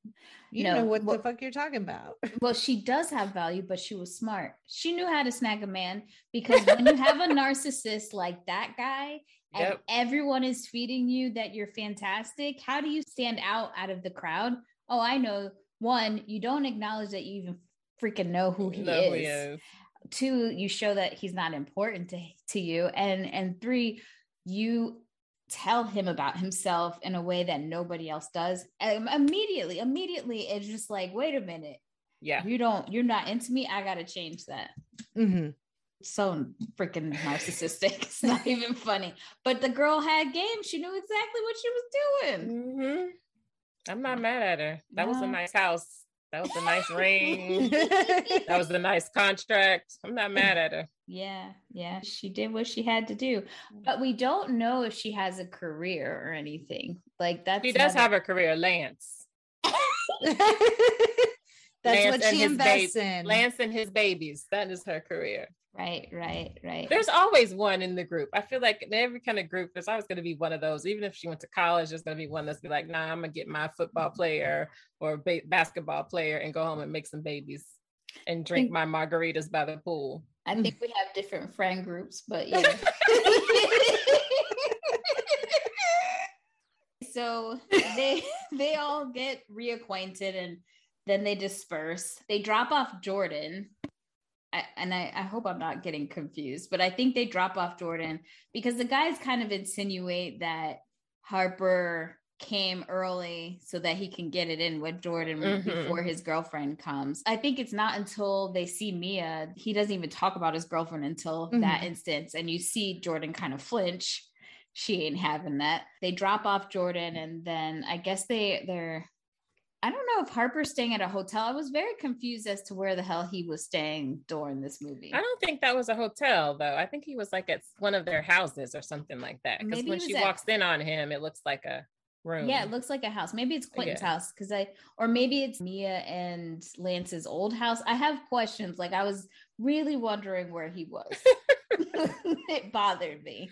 you no, know what well, the fuck you're talking about. [LAUGHS] Well, she does have value, but she was smart. She knew how to snag a man because when you have a [LAUGHS] narcissist like that guy and yep. everyone is feeding you that you're fantastic, how do you stand out out of the crowd? Oh, I know. One, you don't acknowledge that you even freaking know who he, know is. Who he is. Two, you show that he's not important to, to you. And and three, you tell him about himself in a way that nobody else does. Um, immediately immediately it's just like wait a minute. Yeah. You don't you're not into me. I gotta change that. Mm-hmm. so freaking narcissistic. [LAUGHS] It's not even funny. But the girl had game. She knew exactly what she was doing. Mm-hmm. i'm not mad at her. That no. was a nice house that was a nice ring. that was [LAUGHS] a nice contract. I'm not mad at her. Yeah, yeah, she did what she had to do. But we don't know if she has a career or anything. Like that. She does have a career, Lance. [LAUGHS] That's Lance what she invests in. Lance and his babies. That is her career. Right, right, right. There's always one in the group. I feel like in every kind of group, there's always going to be one of those. Even if she went to college, there's going to be one that's be like, nah, I'm going to get my football player or ba- basketball player and go home and make some babies and drink my margaritas by the pool. I think we have different friend groups, but yeah. [LAUGHS] so they they all get reacquainted and then they disperse. They drop off Jordan I, and I, I hope I'm not getting confused, but I think they drop off Jordan because the guys kind of insinuate that Harper came early so that he can get it in with Jordan mm-hmm. before his girlfriend comes. I think it's not until they see Mia, he doesn't even talk about his girlfriend until mm-hmm. that instance. And you see Jordan kind of flinch. She ain't having that. They drop off Jordan and then I guess they they're I don't know if Harper's staying at a hotel. I was very confused as to where the hell he was staying during this movie. I don't think that was a hotel though. I think he was like at one of their houses or something like that. Because when she at... walks in on him, it looks like a room. Yeah, it looks like a house. Maybe it's Quentin's yeah. house because I, or maybe it's Mia and Lance's old house. I have questions. Like I was really wondering where he was. [LAUGHS] [LAUGHS] it bothered me.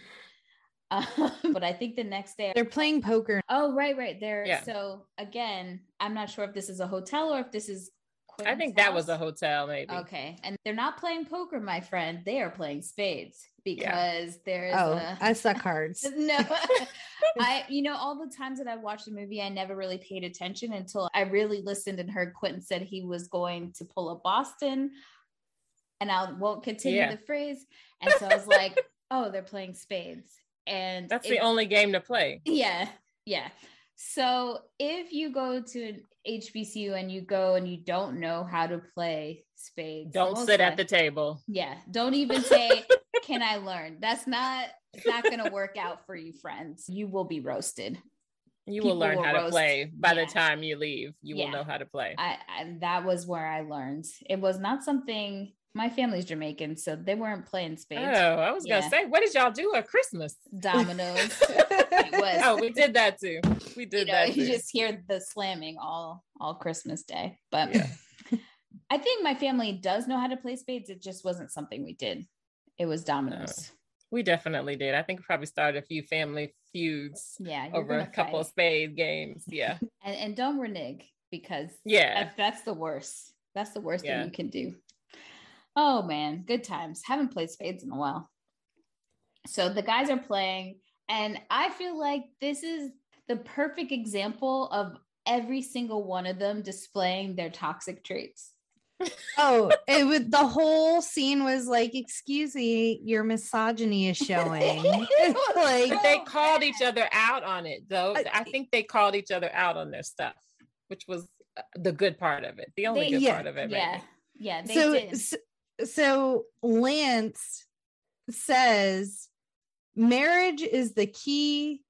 Um, [LAUGHS] but I think the next day they're playing poker. Oh, right, right. There. Yeah. So again, I'm not sure if this is a hotel or if this is I think that was a hotel, maybe. Okay. And they're not playing poker, my friend. They are playing spades because yeah. there's Oh, a... I suck [LAUGHS] cards. no. [LAUGHS] I you know, all the times that I watched the movie, I never really paid attention until I really listened and heard Quentin said he was going to pull a Boston. And I won't continue yeah. the phrase. And so I was like, oh, they're playing spades. And that's it, the only game to play. Yeah. Yeah. So if you go to an HBCU and you go and you don't know how to play spades, don't sit at the table. Yeah. Don't even say, [LAUGHS] Can I learn? That's not not gonna work out for you, friends. You will be roasted. You People will learn will how roast. to play by yeah. the time you leave. You yeah. will know how to play. I, I that was where I learned. It was not something my family's Jamaican, so they weren't playing spades. Oh, I was yeah. gonna say, what did y'all do at Christmas? Dominoes. [LAUGHS] oh, we did that too. We did you know, that. Too. You just hear the slamming all all Christmas Day. But yeah. [LAUGHS] I think my family does know how to play spades. It just wasn't something we did. It was dominoes. No, we definitely did. I think we probably started a few family feuds. Yeah, over a couple of spade games. Yeah, [LAUGHS] and, and don't renege because yeah, that, that's the worst. That's the worst yeah. thing you can do. Oh man, good times. Haven't played spades in a while. So the guys are playing, and I feel like this is the perfect example of every single one of them displaying their toxic traits. [LAUGHS] oh, it was the whole scene was like, excuse me, your misogyny is showing. [LAUGHS] [LAUGHS] like they called each other out on it though. I think they called each other out on their stuff, which was uh, the good part of it. The only they, good yeah, part of it. Yeah. Maybe. Yeah. so, did. so so Lance says marriage is the key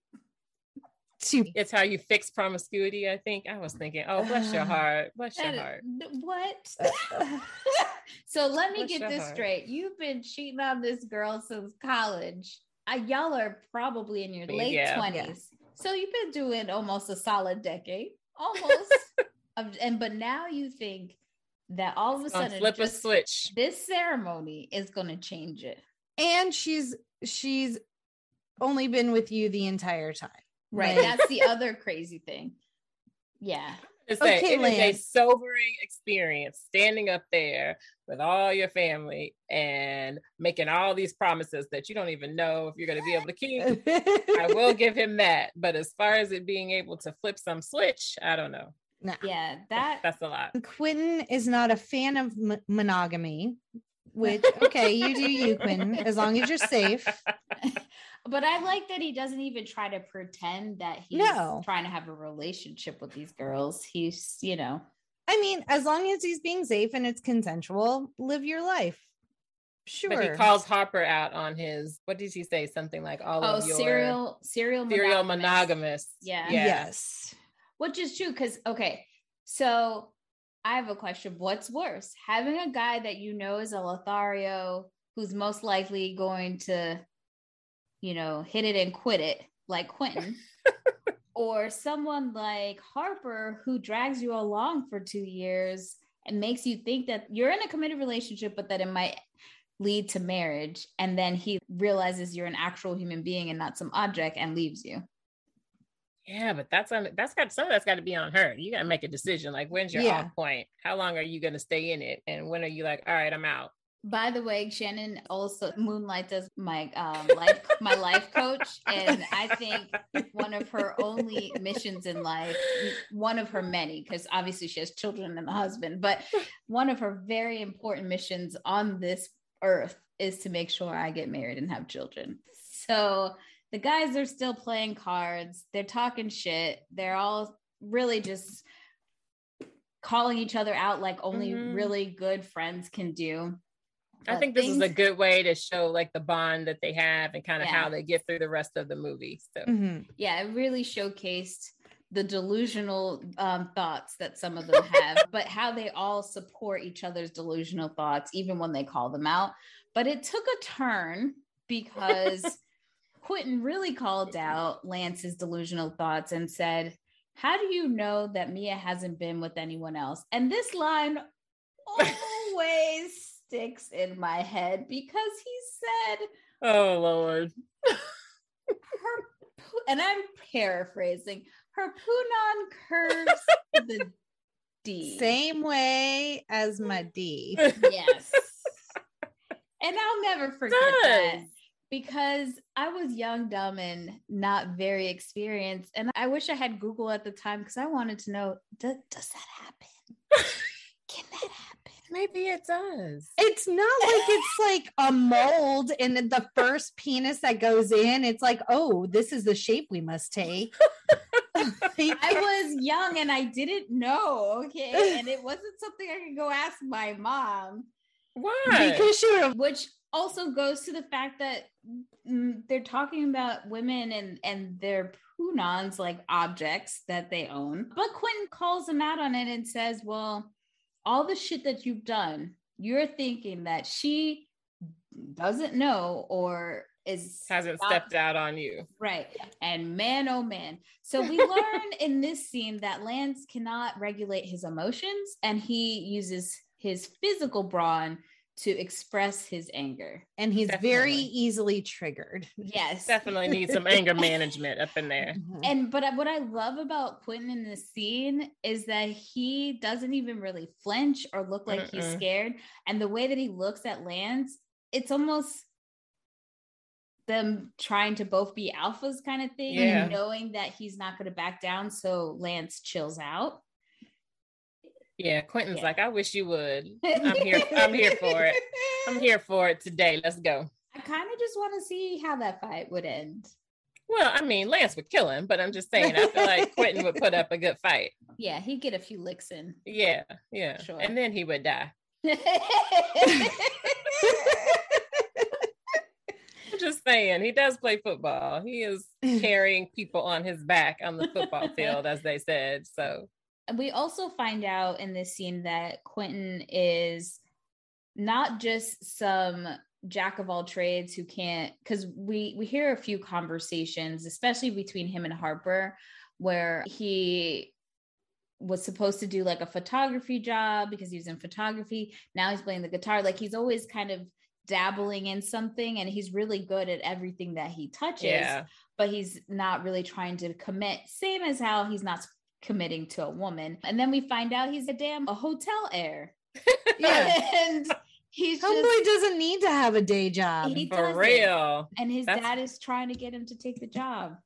to it's how you fix promiscuity i think. I was thinking oh bless your uh, heart bless your heart. what? Uh, [LAUGHS] so let me bless get this heart. straight. You've been cheating on this girl since college. I, y'all are probably in your late yeah. 20s so you've been doing almost a solid decade almost. [LAUGHS] And but now you think that all of a sudden flip a switch. This ceremony is going to change it. And she's she's only been with you the entire time. Right. That's the other crazy thing. Yeah. Say, okay, it is a sobering experience standing up there with all your family and making all these promises that you don't even know if you're going to be able to keep. I will [LAUGHS] give him that. But as far as it being able to flip some switch, I don't know. No. Yeah, that that's a lot. Quentin is not a fan of m- monogamy, which [LAUGHS] okay, you do you, Quentin, as long as you're safe. [LAUGHS] but I like that he doesn't even try to pretend that he's no. trying to have a relationship with these girls. He's, you know. I mean, as long as he's being safe and it's consensual, live your life. Sure. But he calls Harper out on his what did he say? Something like all oh, of your serial serial serial monogamous. monogamous. Yeah. yeah. Yes which is true because okay so i have a question what's worse having a guy that you know is a lothario who's most likely going to you know hit it and quit it like quentin [LAUGHS] or someone like harper who drags you along for two years and makes you think that you're in a committed relationship but that it might lead to marriage and then he realizes you're an actual human being and not some object and leaves you yeah, but that's on that's got some of that's got to be on her. You got to make a decision. Like, when's your yeah. off point? How long are you going to stay in it? And when are you like, all right, I'm out? By the way, Shannon also Moonlight as my um, life my life coach, and I think one of her only missions in life, one of her many, because obviously she has children and a husband, but one of her very important missions on this earth is to make sure I get married and have children. So the guys are still playing cards. They're talking shit. They're all really just calling each other out like only mm-hmm. really good friends can do. I think this things... is a good way to show like the bond that they have and kind of yeah. how they get through the rest of the movie. So mm-hmm. yeah, it really showcased the delusional um, thoughts that some of them [LAUGHS] have, but how they all support each other's delusional thoughts, even when they call them out. But it took a turn because [LAUGHS] Quentin really called out Lance's delusional thoughts and said, How do you know that Mia hasn't been with anyone else? And this line always [LAUGHS] sticks in my head because he said, Oh, Lord. her, and I'm paraphrasing, her punon curves [LAUGHS] the D. Same way as my D. [LAUGHS] yes. and I'll never forget that because I was young, dumb, and not very experienced. And I wish I had Google at the time because I wanted to know does, does that happen? [LAUGHS] Can that happen? Maybe it does. It's not like it's like a mold and the first penis that goes in, it's like, oh, this is the shape we must take. [LAUGHS] I [LAUGHS] was young and I didn't know. Okay. And it wasn't something I could go ask my mom. Why? Because she which also goes to the fact that mm, they're talking about women and and their punons like objects that they own. But Quentin calls them out on it and says, "Well, all the shit that you've done, you're thinking that she doesn't know or is hasn't not, stepped out on you. Right. And man, oh man. So we [LAUGHS] learn in this scene that Lance cannot regulate his emotions and he uses his physical brawn to express his anger. And he's Definitely. very easily triggered. [LAUGHS] Yes. Definitely needs some [LAUGHS] anger management up in there. Mm-hmm. And but what I love about Quentin in this scene is that he doesn't even really flinch or look like Mm-mm. he's scared. And the way that he looks at Lance, it's almost them trying to both be alphas kind of thing, yeah. knowing that he's not going to back down. So Lance chills out. Yeah, Quentin's yeah. like, I wish you would. [LAUGHS] I'm here. I'm here for it. I'm here for it today. Let's go. I kind of just want to see how that fight would end. Well, I mean, Lance would kill him, but I'm just saying, I feel like Quentin would put up a good fight. [LAUGHS] Yeah, he'd get a few licks in. Yeah, yeah. Sure. And then he would die. [LAUGHS] I'm just saying, he does play football. He is carrying people on his back on the football field, as they said. So we also find out in this scene that Quentin is not just some jack of all trades who can't because we we hear a few conversations especially between him and harper where he was supposed to do like a photography job because he was in photography now he's playing the guitar like he's always kind of dabbling in something and he's really good at everything that he touches yeah. but he's not really trying to commit same as how he's not committing to a woman. And then we find out he's a damn a hotel heir. [LAUGHS] yeah. and he's homeboy just, doesn't need to have a day job. He For real. And his That's, dad is trying to get him to take the job.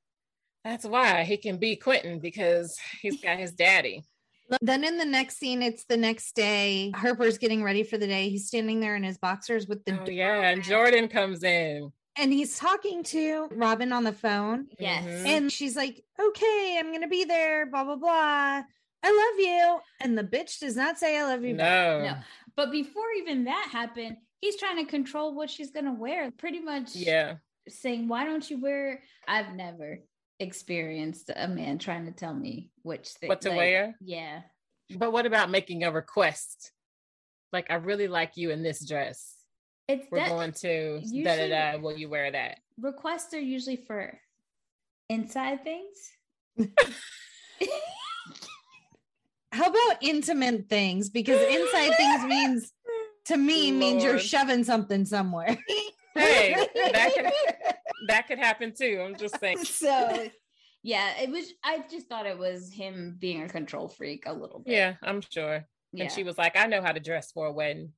That's why he can be Quentin because he's got his daddy. [LAUGHS] Then in the next scene, it's the next day. Harper's getting ready for the day. He's standing there in his boxers with the. Oh, yeah. And Jordan comes in and he's talking to Robin on the phone. Yes. Mm-hmm. And she's like, okay, I'm going to be there, blah, blah, blah. I love you. And the bitch does not say, I love you. No. No. But before even that happened, he's trying to control what she's going to wear. Pretty much. Yeah. Saying, why don't you wear? I've never experienced a man trying to tell me which thing. What to like, wear? Yeah. But what about making a request? Like, I really like you in this dress it's we're that, going to da da da. Will you wear that? Requests are usually for inside things. [LAUGHS] How about intimate things? Because inside things means to me Lord. means you're shoving something somewhere. [LAUGHS] hey, that could [LAUGHS] that could happen too. I'm just saying. So yeah, it was I just thought it was him being a control freak a little bit. Yeah, I'm sure. Yeah. And she was like, I know how to dress for a wedding.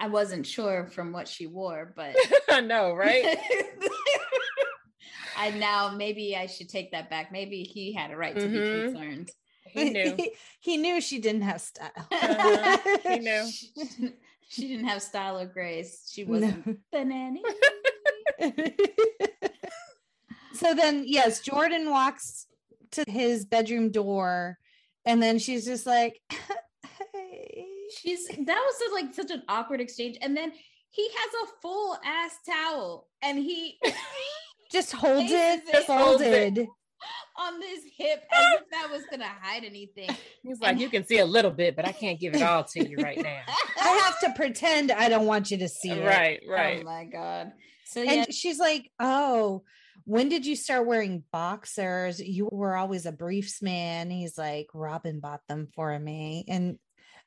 I wasn't sure from what she wore, but [LAUGHS] I know, right? [LAUGHS] I now maybe I should take that back. Maybe he had a right to mm-hmm. be concerned. He knew. He, he, knew she didn't have style. [LAUGHS] Uh-huh. He knew. She, she, didn't have style or grace. She wasn't no. banana. so then, yes, Jordan walks to his bedroom door, and then she's just like, she's that was just like such an awkward exchange. And then he has a full ass towel and he [LAUGHS] just holds it, it folded [LAUGHS] on this hip as if that was gonna hide anything. He's like, and, you can see a little bit, but I can't give it all to you right now. [LAUGHS] I have to pretend I don't want you to see it. Right, oh right. Oh my god. So yeah. and she's like, oh, when did you start wearing boxers? You were always a briefs man. He's like, Robin bought them for me. And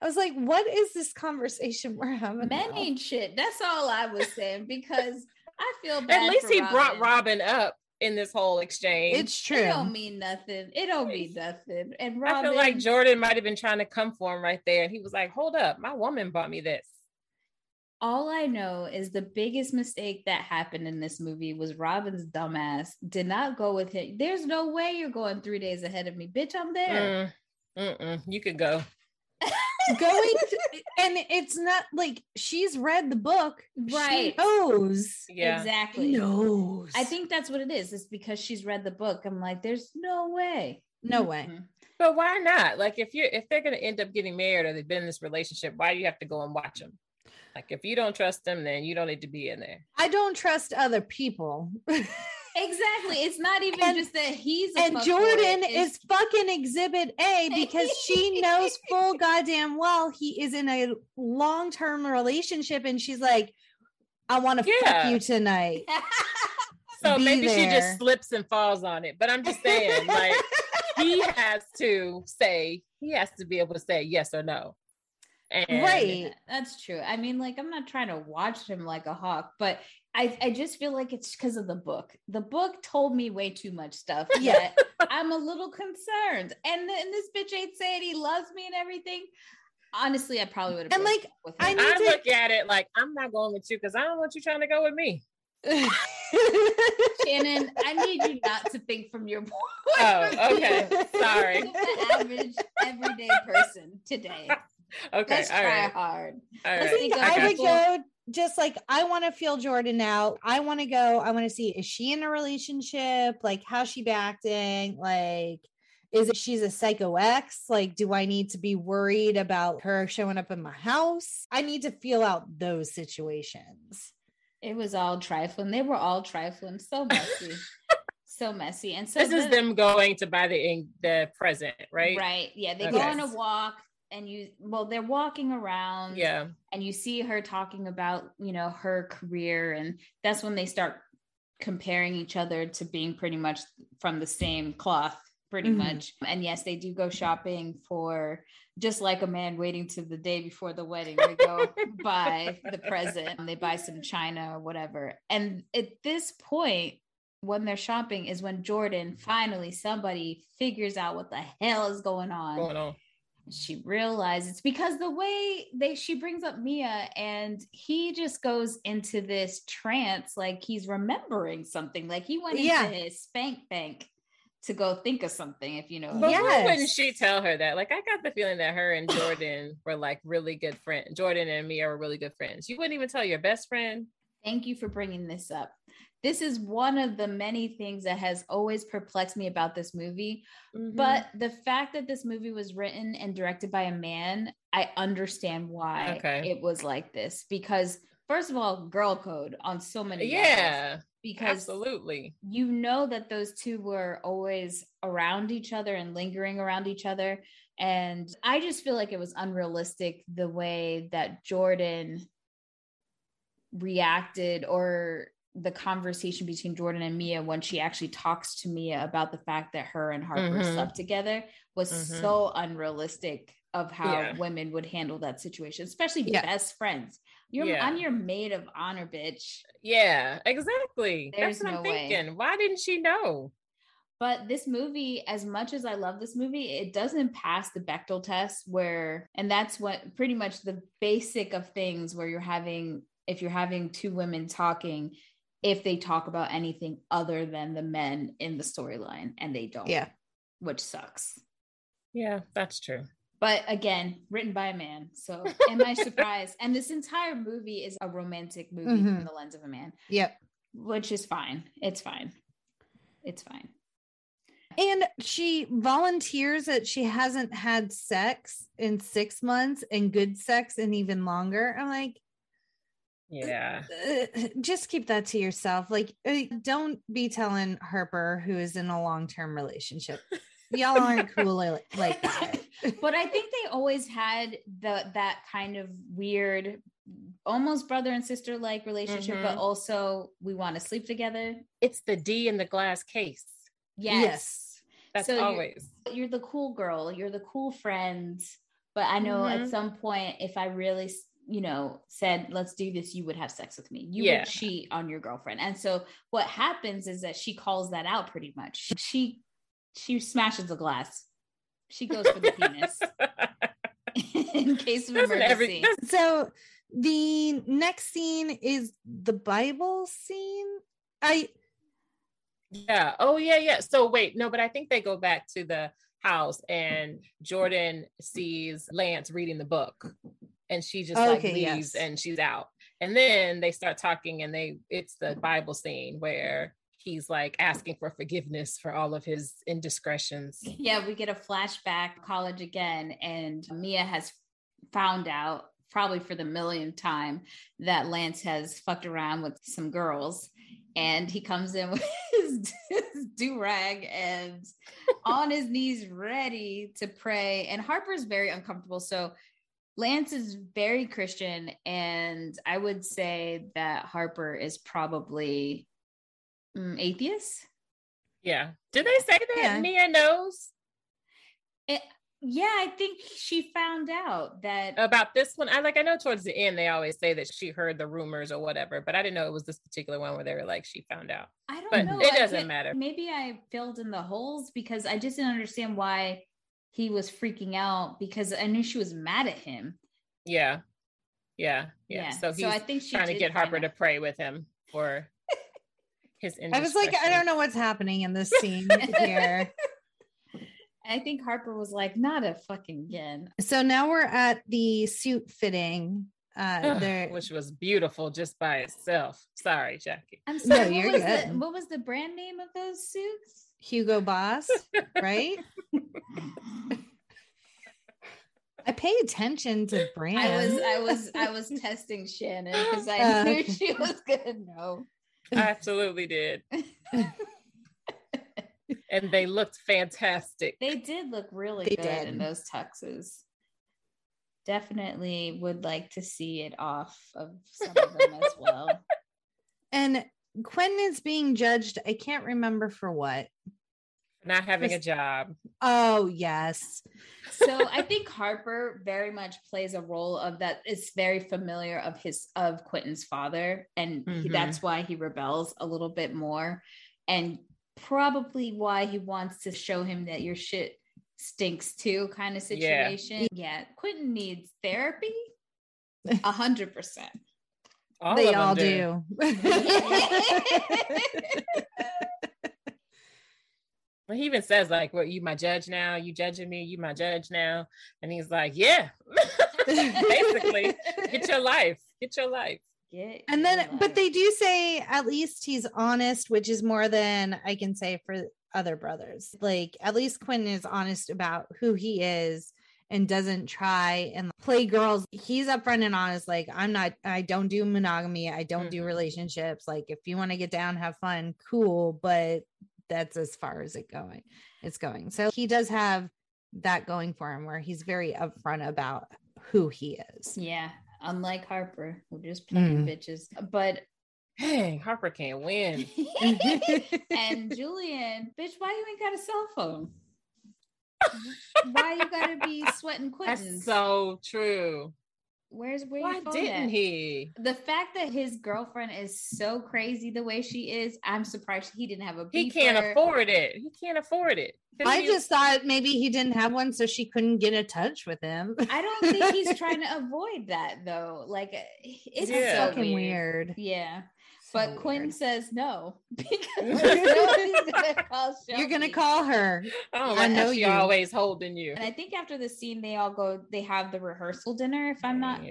I was like, what is this conversation we're having? Men ain't shit. That's all I was saying because I feel bad. At least he Robin. brought Robin up in this whole exchange. It's true. It don't mean nothing. It don't mean nothing. And Robin, I feel like Jordan might have been trying to come for him right there. And he was like, hold up, my woman bought me this. All I know is the biggest mistake that happened in this movie was Robin's dumbass did not go with him. There's no way you're going three days ahead of me. Bitch, I'm there. Mm, you could go. Going to, and it's not like she's read the book. Right. she knows. Yeah. Exactly. Knows. I think that's what it is. It's because she's read the book. I'm like there's no way. No way. Mm-hmm. but why not? Like if you're if they're going to end up getting married or they've been in this relationship why do you have to go and watch them like if you don't trust them then you don't need to be in there. I don't trust other people [LAUGHS] Exactly. It's not even and, just that he's and Jordan is fucking exhibit A [LAUGHS] because she knows full goddamn well he is in a long term relationship and she's like, I want to yeah. fuck you tonight. [LAUGHS] so Be maybe there. she just slips and falls on it. But I'm just saying, [LAUGHS] like, he has to say, he has to be able to say yes or no. And right. That's true. I mean, like, I'm not trying to watch him like a hawk, but I, I just feel like it's because of the book. The book told me way too much stuff. [LAUGHS] Yeah. I'm a little concerned. And, and this bitch ain't saying he loves me and everything. Honestly, I probably would have. And like, I, I to- look at it like I'm not going with you because I don't want you trying to go with me. [LAUGHS] Shannon, I need you not to think from your point. Oh, okay. Sorry. the average everyday person today. [LAUGHS] Okay. Let's try right. hard. All right. I think I, I would go just like I want to feel Jordan out. I want to go. I want to see is she in a relationship? Like how's she acting? Like is it she's a psycho ex? Like do I need to be worried about her showing up in my house? I need to feel out those situations. It was all trifling. They were all trifling. So [LAUGHS] messy. so messy. And so this the, is them going to buy the the present, right? Right. Yeah. They okay. go on a walk and you well they're walking around yeah. and you see her talking about you know her career and that's when they start comparing each other to being pretty much from the same cloth pretty mm-hmm. much. And yes they do go shopping for just like a man waiting to the day before the wedding they go [LAUGHS] buy the present they buy some china or whatever. And at this point when they're shopping is when jordan finally somebody figures out what the hell is going on, going on she realizes because the way they she brings up Mia and he just goes into this trance like he's remembering something like he went yeah. into his spank bank to go think of something if you know but yes. why wouldn't she tell her that like I got the feeling that her and Jordan were like really good friends Jordan and Mia were really good friends you wouldn't even tell your best friend thank you for bringing this up this is one of the many things that has always perplexed me about this movie. Mm-hmm. But the fact that this movie was written and directed by a man, I understand why okay. it was like this. Because first of all, girl code on so many yeah because absolutely you know that those two were always around each other and lingering around each other and i just feel like it was unrealistic the way that jordan reacted or the conversation between Jordan and Mia when she actually talks to Mia about the fact that her and Harper mm-hmm. slept together was mm-hmm. so unrealistic of how yeah. women would handle that situation, especially yeah. best friends. You're yeah. I'm your maid of honor, bitch. Yeah, exactly. There's That's what no I'm thinking. Way. Why didn't she know? But this movie, as much as I love this movie, it doesn't pass the Bechdel test where, and that's what pretty much the basic of things where you're having, if you're having two women talking, if they talk about anything other than the men in the storyline and they don't. Yeah. Which sucks. Yeah, that's true. But again, written by a man. So [LAUGHS] am I surprised? and this entire movie is a romantic movie mm-hmm. from the lens of a man. Yep. Which is fine. It's fine. It's fine. And she volunteers that she hasn't had sex in six months and good sex in even longer. I'm like, yeah. [LAUGHS] Just keep that to yourself. Like, uh, don't be telling Harper, who is in a long term relationship. Y'all [LAUGHS] aren't cool like that. [LAUGHS] but I think they always had the that kind of weird, almost brother and sister like relationship, mm-hmm. but also we want to sleep together. It's the D in the glass case. Yes. yes. That's so always. You're, you're, the cool girl. You're the cool friend. But I know mm-hmm. at some point, if I really you know, said, let's do this, you would have sex with me. You yeah. would cheat on your girlfriend. And so what happens is that she calls that out pretty much. She she smashes the glass. She goes for the penis. [LAUGHS] [LAUGHS] in case of emergency. Every, so the next scene is the Bible scene. I yeah. Oh yeah, yeah. So wait, no, but I think they go back to the house and Jordan sees Lance reading the book and she just okay, like leaves yes. and she's out. And then they start talking and they it's the Bible scene where he's like asking for forgiveness for all of his indiscretions. [LAUGHS] Yeah, we get a flashback college again and Mia has found out probably for the millionth time that Lance has fucked around with some girls and he comes in [LAUGHS] with his, his do rag and on his knees, ready to pray. And Harper's very uncomfortable. So Lance is very Christian, and I would say that Harper is probably mm, atheist. Yeah. Did they say that yeah. Mia knows? It, yeah, I think she found out that about this one. I like I know towards the end they always say that she heard the rumors or whatever, but I didn't know it was this particular one where they were like she found out. I don't but know. It doesn't matter. Maybe I filled in the holes because I just didn't understand why he was freaking out because I knew she was mad at him. Yeah. Yeah. Yeah. yeah. So he's so I think trying to get Harper to pray with him for [LAUGHS] his I was like, I don't know what's happening in this scene [LAUGHS] here. I think Harper was like, not a fucking again. So now we're at the suit fitting. Uh, there, which was beautiful just by itself. Sorry, Jackie. I'm sorry. No, what, was the, what was the brand name of those suits? Hugo Boss, [LAUGHS] right? I pay attention to brands. I was I was I was testing Shannon because [LAUGHS] I uh, knew she was gonna know. I [LAUGHS] absolutely did [LAUGHS] and they looked fantastic. They did look really they good did. in those tuxes. Definitely would like to see it off of some of them as well. And Quinn is being judged. I can't remember for what. Not having a job. Oh, yes. so I [LAUGHS] think Harper very much plays a role of that is very familiar of his of Quentin's father. And mm-hmm. he, that's why he rebels a little bit more. And probably why he wants to show him that your shit stinks too kind of situation. Yeah, yeah. Quentin needs therapy. A hundred percent. They all do. do. [LAUGHS] [LAUGHS] he even says like, "What you my judge now? You judging me? You my judge now?" And he's like, "Yeah, [LAUGHS] basically, get your life, get your life." Get and then, but they do say at least he's honest, which is more than I can say for other brothers. Like at least Quinn is honest about who he is and doesn't try and play girls. He's upfront and honest. Like, I'm not, I don't do monogamy. I don't mm-hmm. do relationships. Like, if you want to get down, have fun, cool. But that's as far as it going. It's going. So he does have that going for him where he's very upfront about who he is. Yeah unlike Harper, who just playing mm. bitches. But hey, Harper can't win. [LAUGHS] and Julian, bitch, why you ain't got a cell phone? why you gotta be sweating Quentin's? That's so true. Where's where Why didn't at? he? The fact that his girlfriend is so crazy the way she is, I'm surprised he didn't have a. He can't afford it. He can't afford it. I just thought maybe he didn't have one, so she couldn't get in touch with him. I don't think he's [LAUGHS] trying to avoid that though. Like it's yeah. fucking weird. weird. Yeah. So but weird. Quinn says no [LAUGHS] because [LAUGHS] gonna call You're gonna call her. Oh, I know you're always holding you. And I think after the scene, they all go. They have the rehearsal dinner. If I'm not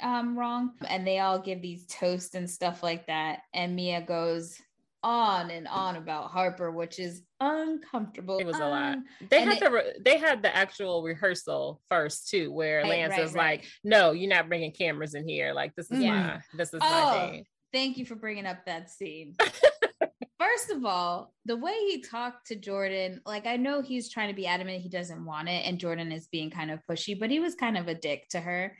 um wrong, and they all give these toasts and stuff like that. And Mia goes on and on about Harper, which is uncomfortable. It was a lot. They had it, the re- they had the actual rehearsal first too, where right, Lance right, was right. like, "No, you're not bringing cameras in here. Like this is yeah. my this is oh, my thing." Thank you for bringing up that scene. [LAUGHS] First of all, the way he talked to Jordan, like I know he's trying to be adamant he doesn't want it, and Jordan is being kind of pushy, but he was kind of a dick to her.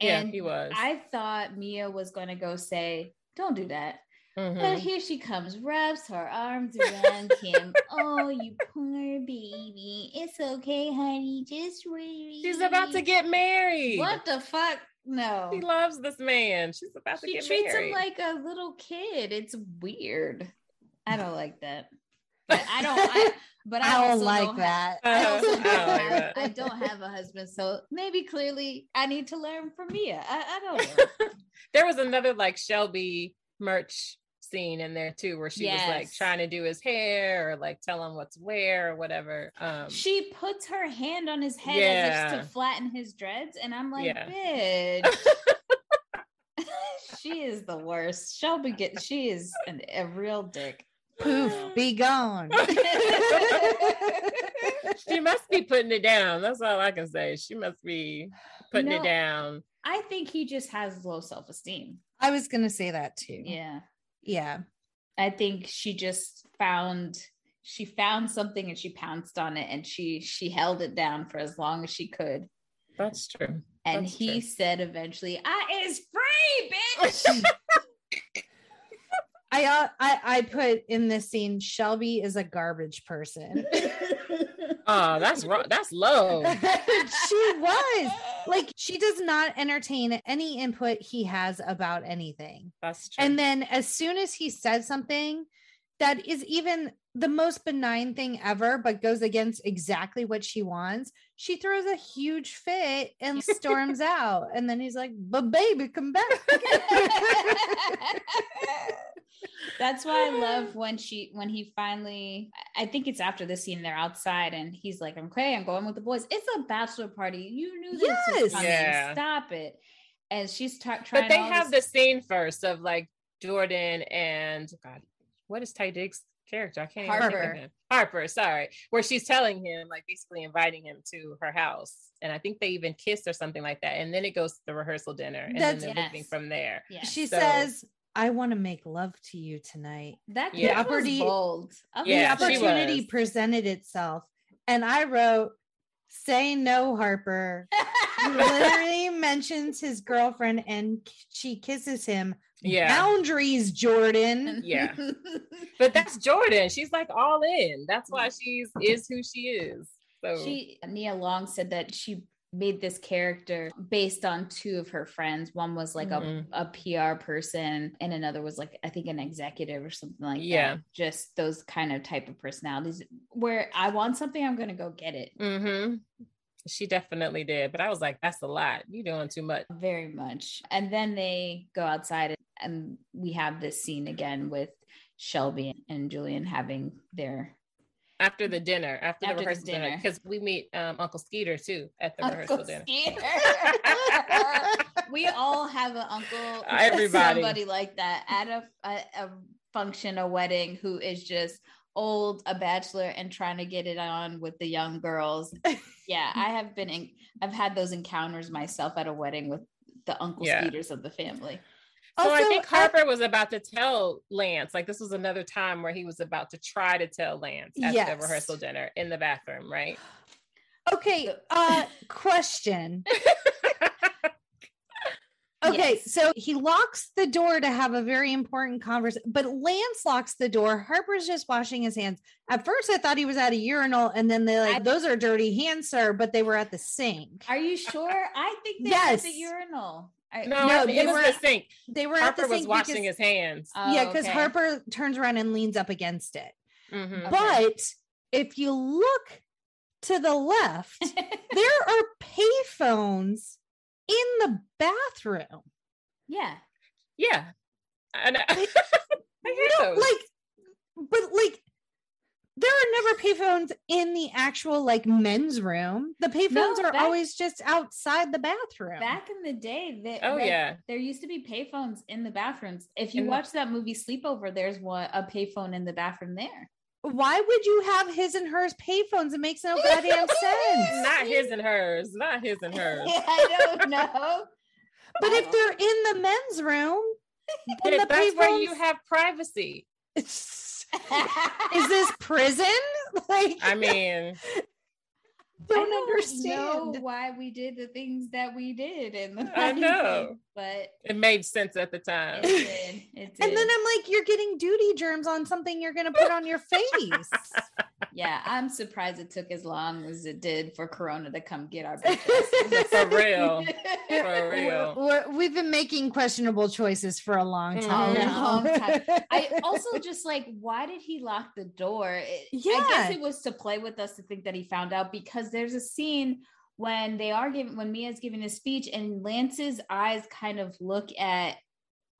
And yeah, he was. I thought Mia was going to go say, "Don't do that." Mm-hmm. But here she comes, wraps her arms around him. [LAUGHS] oh, you poor baby. It's okay, honey. Just wait. She's about to get married. What the fuck? No. She loves this man. She's about to she get married. She treats him like a little kid. It's weird. I don't like that. [LAUGHS] But I don't. I, but I, I don't like don't that. Have, I, Uh, also I don't don't like have, that. I don't have a husband, so maybe clearly I need to learn from Mia. I, I don't [LAUGHS] know. there was another like Shelby Murch scene in there too, where she was like trying to do his hair or like tell him what to wear or whatever. Um, she puts her hand on his head as Yeah. if to flatten his dreads, and I'm like, Yeah. bitch. [LAUGHS] [LAUGHS] she is the worst. Shelby get she is an, a real dick. Poof, [SIGHS] be gone. [LAUGHS] she must be putting it down. That's all I can say. She must be putting No. it down. I think he just has low self esteem. I was gonna say that too. Yeah. Yeah. I think she just found she found something and she pounced on it and she she held it down for as long as she could. That's true. And That's he true. said eventually, I is free, bitch. [LAUGHS] I, uh, I I put in this scene Shelby is a garbage person. Oh, [LAUGHS] that's wrong. That's low. [LAUGHS] she was like she does not entertain any input he has about anything. That's true. And then as soon as he says something that is even the most benign thing ever, but goes against exactly what she wants, she throws a huge fit and [LAUGHS] storms out. And then he's like, But baby, come back. [LAUGHS] That's why I love [LAUGHS] when she when he finally I think it's after this scene they're outside and he's like, Okay, I'm going with the boys. It's a bachelor party. You knew this Yes. was coming. Yeah. Stop it. And she's ta- trying but they have this- the scene first of like Jordan and God, what is Taye Diggs' character? I can't even think Harper. of him. Harper, sorry. Where she's telling him, like basically inviting him to her house. And I think they even kiss or something like that. And then it goes to the rehearsal dinner. And That's- then they're moving from there. Yeah. she So- says, I want to make love to you tonight. that Yeah. yeah. was Opportunity- bold. Uh, I Yeah, the opportunity was. presented itself. And I wrote, Say no, Harper. [LAUGHS] He literally mentions his girlfriend and she kisses him. Yeah. Boundaries, Jordan. Yeah. [LAUGHS] But that's Jordan. She's like all in. That's why she's is who she is. So she Nia Long said that she made this character based on two of her friends. One was like Mhm. a, a PR person and another was like I think an executive or something like Yeah. that. Just those kind of type of personalities where I want something, I'm gonna go get it. hmm she definitely did. But I was like, that's a lot. You're doing too much. Very much. And then they go outside and we have this scene again with Shelby and Julian having their After the dinner, after, After the the rehearsal dinner, dinner. because we meet um, Uncle Skeeter too at the rehearsal Uncle dinner. We all have an uncle, [LAUGHS] Everybody. somebody like that at a, a, a function, a wedding, who is just old, a bachelor, and trying to get it on with the young girls. Yeah, I have been in, I've had those encounters myself at a wedding with the Uncle Yeah. Skeeters of the family. So I Also, think I- Harper was about to tell Lance, like this was another time where he was about to try to tell Lance at Yes. the rehearsal dinner in the bathroom, right? Okay, uh question. [LAUGHS] Okay, Yes. so he locks the door to have a very important conversation, but Lance locks the door. Harper's just washing his hands. At first, I thought he was at a urinal, and then they're like, I- "Those are dirty hands, sir," but they were at the sink. Are you sure? I think they Yes. at the urinal. I, No, No, they it was were- the sink. They were Harper at the was washing because, his hands. Oh, yeah, because okay. Harper turns around and leans up against it. Mhm. Okay. But if you look to the left, [LAUGHS] there are payphones in the bathroom. yeah. Yeah. And I, [LAUGHS] I hear No, like, but like, there are never payphones in the actual like men's room. The payphones No, are back- always just outside the bathroom. Back in the day, they, Oh, they- yeah. there used to be payphones in the bathrooms. If you In the- watch that movie Sleepover, there's one a payphone in the bathroom there. Why would you have his and hers payphones? It makes no goddamn [LAUGHS] sense. not his and hers. Not his and [LAUGHS] hers. I don't know. But if they're in the men's room, then the That's where you have privacy. [LAUGHS] is this prison? [LAUGHS] Like, I mean, don't, know understand. why we did the things that we did and the I 90s, know. but it made sense at the time. it did. It did. And then I'm like, you're getting duty germs on something you're going to put on your face. [LAUGHS] yeah, I'm surprised it took as long as it did for Corona to come get our [LAUGHS] bitches. for real. [LAUGHS] For real. we have been making questionable choices for a long mm-hmm. time. Mm, a long time. I also just like, why did he lock the door? It, yeah. I guess it was to play with us to think that he found out because there's a scene when they are giving when Mia's giving a speech and Lance's eyes kind of look at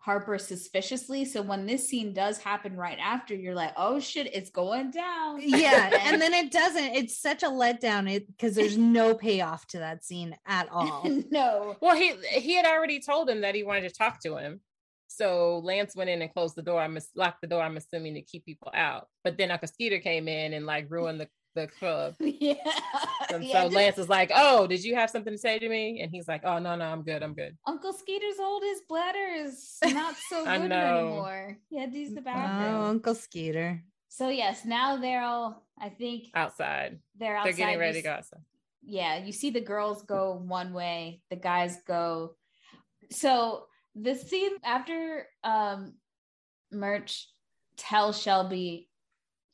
Harper suspiciously. So when this scene does happen right after, you're like, oh shit, it's going down. Yeah. [LAUGHS] and then it doesn't. It's such a letdown it because there's no payoff to that scene at all. [LAUGHS] no. Well, he he had already told him that he wanted to talk to him. So Lance went in and closed the door. I mis- locked the door, I'm assuming to keep people out. But then Uncle Skeeter came in and like ruined the the club. [LAUGHS] Yeah. And yeah, so just, Lance is like, "Oh, did you have something to say to me?" And he's like, "Oh no, no, I'm good. I'm good." Uncle Skeeter's old. His bladder is [LAUGHS] not so good anymore. He had to use the bathroom. Oh, Uncle Skeeter. So yes, now they're all. I think outside. They're outside. They're getting ready to go outside. Yeah, you see the girls go one way, the guys go. So the scene after um, Murch tells Shelby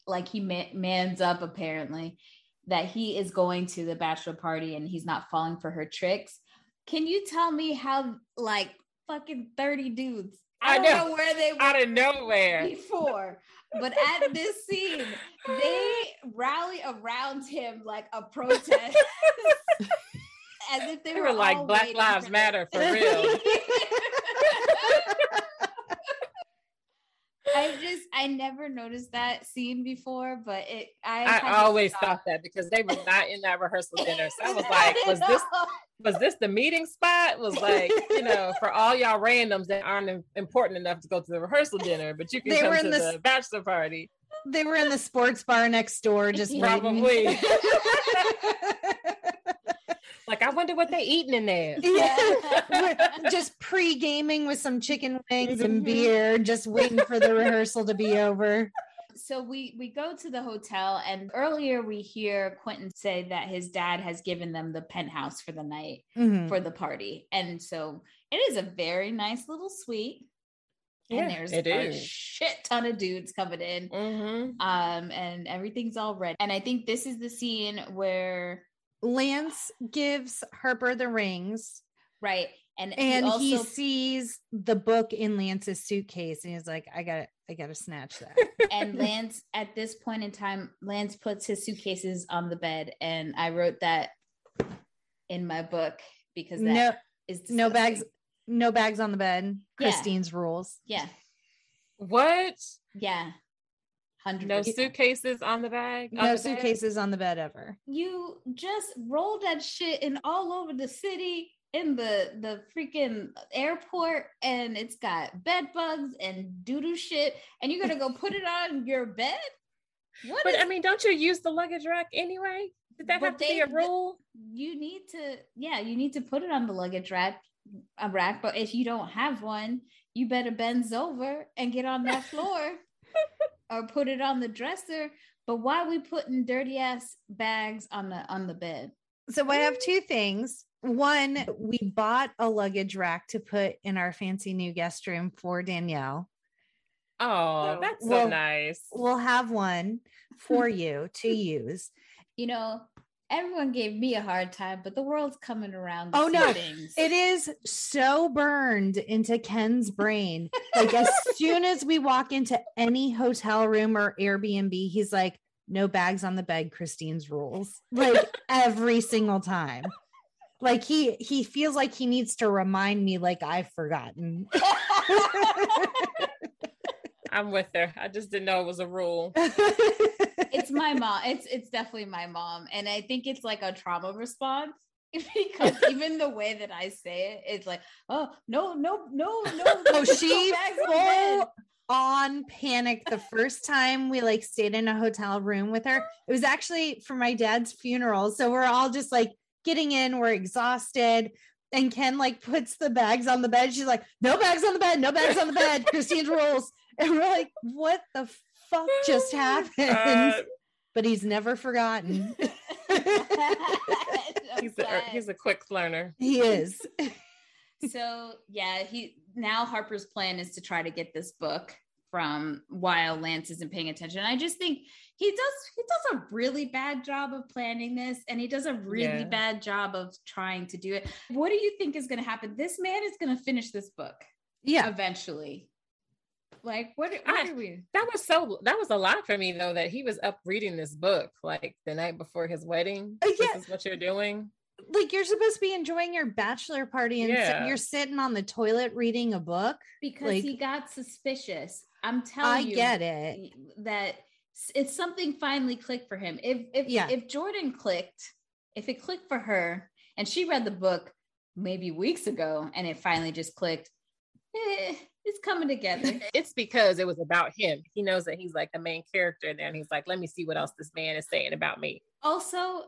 like he mans up apparently that he is going to the bachelor party and he's not falling for her tricks. Can you tell me how like fucking 30 dudes I, I know. know. where they were out of nowhere before, but at this scene, they rally around him like a protest, [LAUGHS] as if they, they were, were like Black Lives Matter for real. [LAUGHS] I never noticed that scene before, but it I, I always thought, thought that because they were not in that rehearsal dinner. So I [LAUGHS] was like, was this was this the meeting spot? Was like, you know, [LAUGHS] for all y'all randoms that aren't important enough to go to the rehearsal dinner, but you can they come to the, the bachelor party. They were in the sports bar next door, just probably. [LAUGHS] Like, I wonder what they're eating in there. [LAUGHS] Yeah. [LAUGHS] just pre-gaming with some chicken wings and mm-hmm. beer, just waiting for the rehearsal to be over. So we we go to the hotel and earlier we hear Quentin say that his dad has given them the penthouse for the night mm-hmm. for the party. And so it is a very nice little suite. Yeah, and there's a is. shit ton of dudes coming in. Mm-hmm. Um, and everything's all red. And I think this is the scene where Lance gives Harper the rings. Right. And and he, also... he, sees the book in Lance's suitcase and he's like, I got it. I gotta snatch that. [LAUGHS] and Lance, at this point in time, Lance puts his suitcases on the bed. And I wrote that in my book because that no, is disgusting. no bags, no bags on the bed. Yeah. Christine's rules. Yeah. What? Yeah. 100 No suitcases on the bag. No the suitcases bed? on the bed ever. You just roll that shit in all over the city in the the freaking airport and it's got bed bugs and doo-doo shit and you're gonna go put it on your bed what but is- i mean don't you use the luggage rack anyway did that but have to they, be a rule you need to yeah you need to put it on the luggage rack a rack but if you don't have one you better bend over and get on that floor [LAUGHS] or put it on the dresser. But why are we putting dirty ass bags on the on the bed? So I have two things. One, we bought a luggage rack to put in our fancy new guest room for Danielle. Oh, so that's so we'll, nice. We'll have one for [LAUGHS] you to use. You know, everyone gave me a hard time, but the world's coming around. Oh no, things. it is so burned into Ken's brain. like as [LAUGHS] soon as we walk into any hotel room or Airbnb, he's like, "No bags on the bed." Christine's rules, like every single time. Like he he feels like he needs to remind me, like I've forgotten. [LAUGHS] [LAUGHS] I'm with her. I just didn't know it was a rule [LAUGHS] it's my mom. It's it's definitely my mom, and I think it's like a trauma response [LAUGHS] because [LAUGHS] even the way that I say it, it's like, oh no, no, no, no. Oh, she full on panic the first time we like stayed in a hotel room with her. It was actually for my dad's funeral, so we're all just like getting in. We're exhausted. And Ken like puts the bags on the bed. She's like, no bags on the bed, no bags on the bed. Christine's rules. [LAUGHS] And we're like, what the fuck just [LAUGHS] happened? Uh, [LAUGHS] but he's never forgotten. he's, a, he's a quick learner. He is. so yeah, he now Harper's plan is to try to get this book from while Lance isn't paying attention. I just think he does he does a really bad job of planning this and he does a really yeah. bad job of trying to do it what do you think is going to happen this man is going to finish this book yeah eventually like what, what I, are we that was so that was a lot for me though that he was up reading this book like the night before his wedding uh, yeah. this is what you're doing like you're supposed to be enjoying your bachelor party and yeah. you're sitting on the toilet reading a book because like, he got suspicious i'm telling I you i get it that it's something finally clicked for him. If if yeah. if Jordan clicked, if it clicked for her and she read the book maybe weeks ago and it finally just clicked, eh, it's coming together. [LAUGHS] it's because it was about him. He knows that he's like the main character there and he's like, let me see what else this man is saying about me. Also,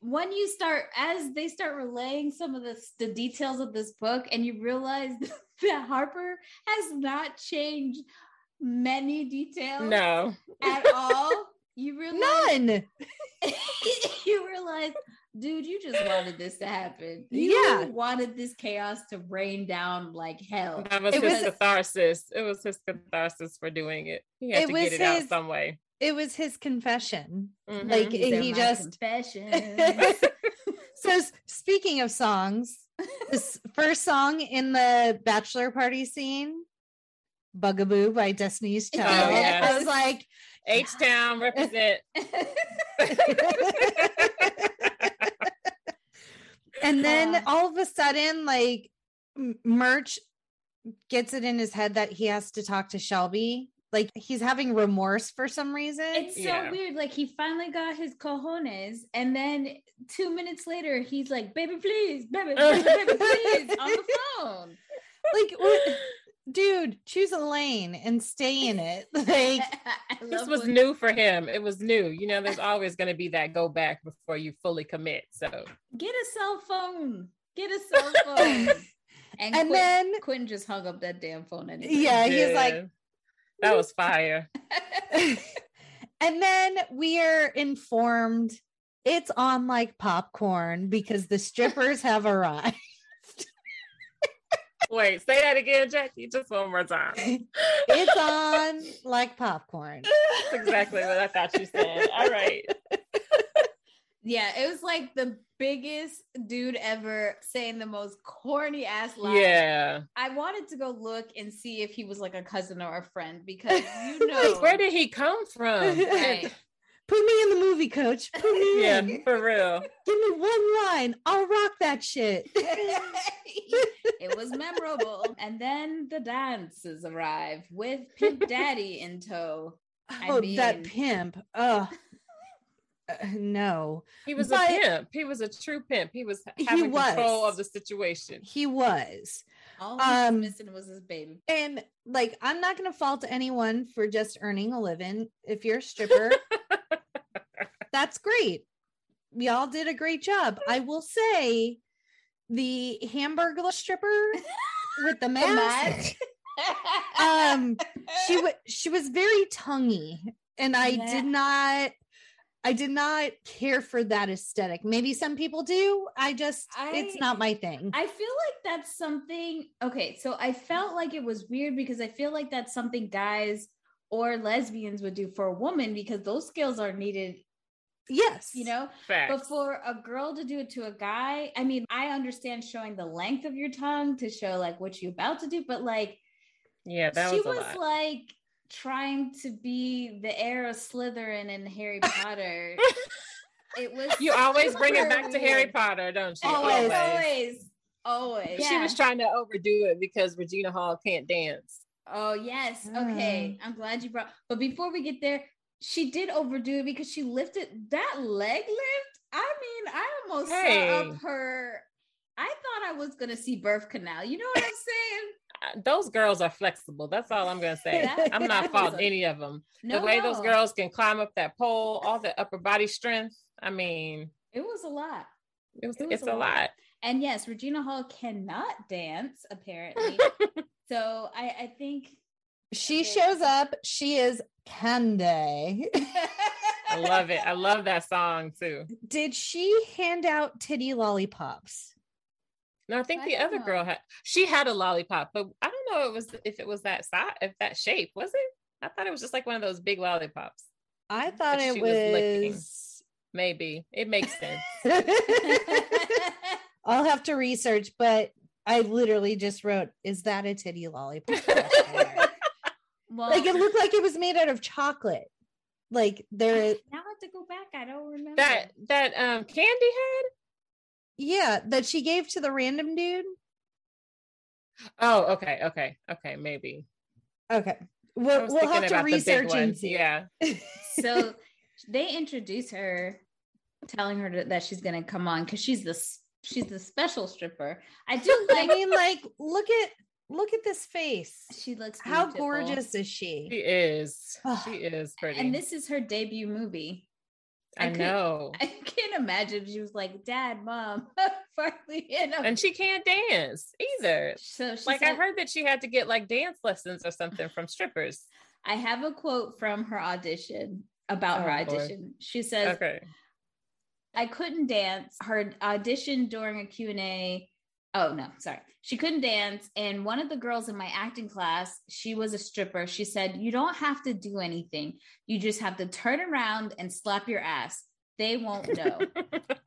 when you start as they start relaying some of the, the details of this book and you realize [LAUGHS] that Harper has not changed many details. No. At [LAUGHS] all. You realize none. you realize, dude, you just wanted this to happen. You yeah. wanted this chaos to rain down like hell. That was it his was, catharsis. It was his catharsis for doing it. He had to get it his, out some way. It was his confession. Mm-hmm. Like he just confession. [LAUGHS] so speaking of songs, this [LAUGHS] first song in the bachelor party scene Bugaboo by Destiny's oh, Child. Oh, yes. I was like, H Town represent. [LAUGHS] and then all of a sudden, like, Murch gets it in his head that he has to talk to Shelby. Like he's having remorse for some reason. It's so yeah. weird. Like he finally got his cojones, and then two minutes later, he's like, "Baby, please, baby, baby, baby please," on the [LAUGHS] phone. Like, what? Dude, choose a lane and stay in it. [LAUGHS] Like [LAUGHS] this was when- new for him. It was new. You know, there's always going to be that go back before you fully commit. So get a cell phone. Get a cell [LAUGHS] phone. and, and then Quinn just hung up that damn phone. Anyway. Yeah, he's like, that was fire. and then we are informed it's on like popcorn because the strippers have arrived. Wait, say that again, Jackie, just one more time. [LAUGHS] it's on like popcorn. That's exactly what I thought you said. All right. [LAUGHS] Yeah, it was like the biggest dude ever saying the most corny ass line. Yeah. I wanted to go look and see if he was like a cousin or a friend because [LAUGHS] you know where did he come from? Right. Put me in the movie, coach. Put me yeah, in. Yeah, for real. Give me one line. I'll rock that shit. [LAUGHS] it was memorable. And then the dances arrived with Pimp Daddy in tow. I oh, mean, that pimp. Oh. Uh, no, he was but a pimp. He was a true pimp. He was having he was. control of the situation. He was. All he um, missing was his baby. And like, I'm not going to fault anyone for just earning a living. If you're a stripper, [LAUGHS] that's great. Y'all did a great job. I will say the hamburger stripper with the [LAUGHS] mask. um [LAUGHS] she was she was very tonguey and I yeah. did not I did not care for that aesthetic. Maybe some people do. I just I, it's not my thing. I feel like that's something okay, so I felt like it was weird because I feel like that's something guys or lesbians would do for a woman because those skills are needed Yes. You know, Facts. but for a girl to do it to a guy, I mean, I understand showing the length of your tongue to show like what you're about to do, but like, yeah, that she was, was like trying to be the heir of Slytherin in Harry [LAUGHS] Potter. it was. You always bring it back weird. to Harry Potter, don't you? Always, always, always. Yeah. She was trying to overdo it because Regina Hall can't dance. Oh yes. Okay. Mm. I'm glad you brought. But before we get there, she did overdo it because she lifted that leg lift. I mean, I almost hey. saw up her. I thought I was gonna see birth canal. You know what I'm saying? [LAUGHS] Those girls are flexible. That's all I'm gonna say. That, I'm not [LAUGHS] faulting any of them. No, the way no. those girls can climb up that pole, all the upper body strength. I mean, it was a lot. It was. It was it's a lot. lot. And yes, Regina Hall cannot dance apparently. [LAUGHS] so I, I think she shows up. She is Candy. I love it. I love that song too. Did she hand out titty lollipops? No, I think I the other know. girl had. She had a lollipop, but I don't know. It was if it was that size, if that shape was it. I thought it was just like one of those big lollipops. I thought it was, was maybe it makes sense. [LAUGHS] [LAUGHS] I'll have to research, but I literally just wrote, "Is that a titty lollipop?" [LAUGHS] well, like it looked [LAUGHS] like it was made out of chocolate. Like there. Now I have to go back. I don't remember that that um candy had. Yeah, that she gave to the random dude. Oh, okay, okay, okay, maybe. Okay, we'll, we'll have to research and see. Yeah. [LAUGHS] so they introduce her, telling her to, that she's going to come on because she's the she's the special stripper. I do. [LAUGHS] Like, I mean, like, look at look at this face. She looks beautiful. how gorgeous is she? She is. she is pretty. And this is her debut movie. I, I know. I can't imagine she was like, "Dad, Mom, [LAUGHS] finally in." And she can't dance either. So like, said, I heard that she had to get like dance lessons or something from strippers. [LAUGHS] I have a quote from her audition about oh, her audition. Boy. She says, "Okay, I couldn't dance. Her audition during a Q and A oh no sorry. She couldn't dance and one of the girls in my acting class she was a stripper. She said you don't have to do anything. You just have to turn around and slap your ass. They won't [LAUGHS] know.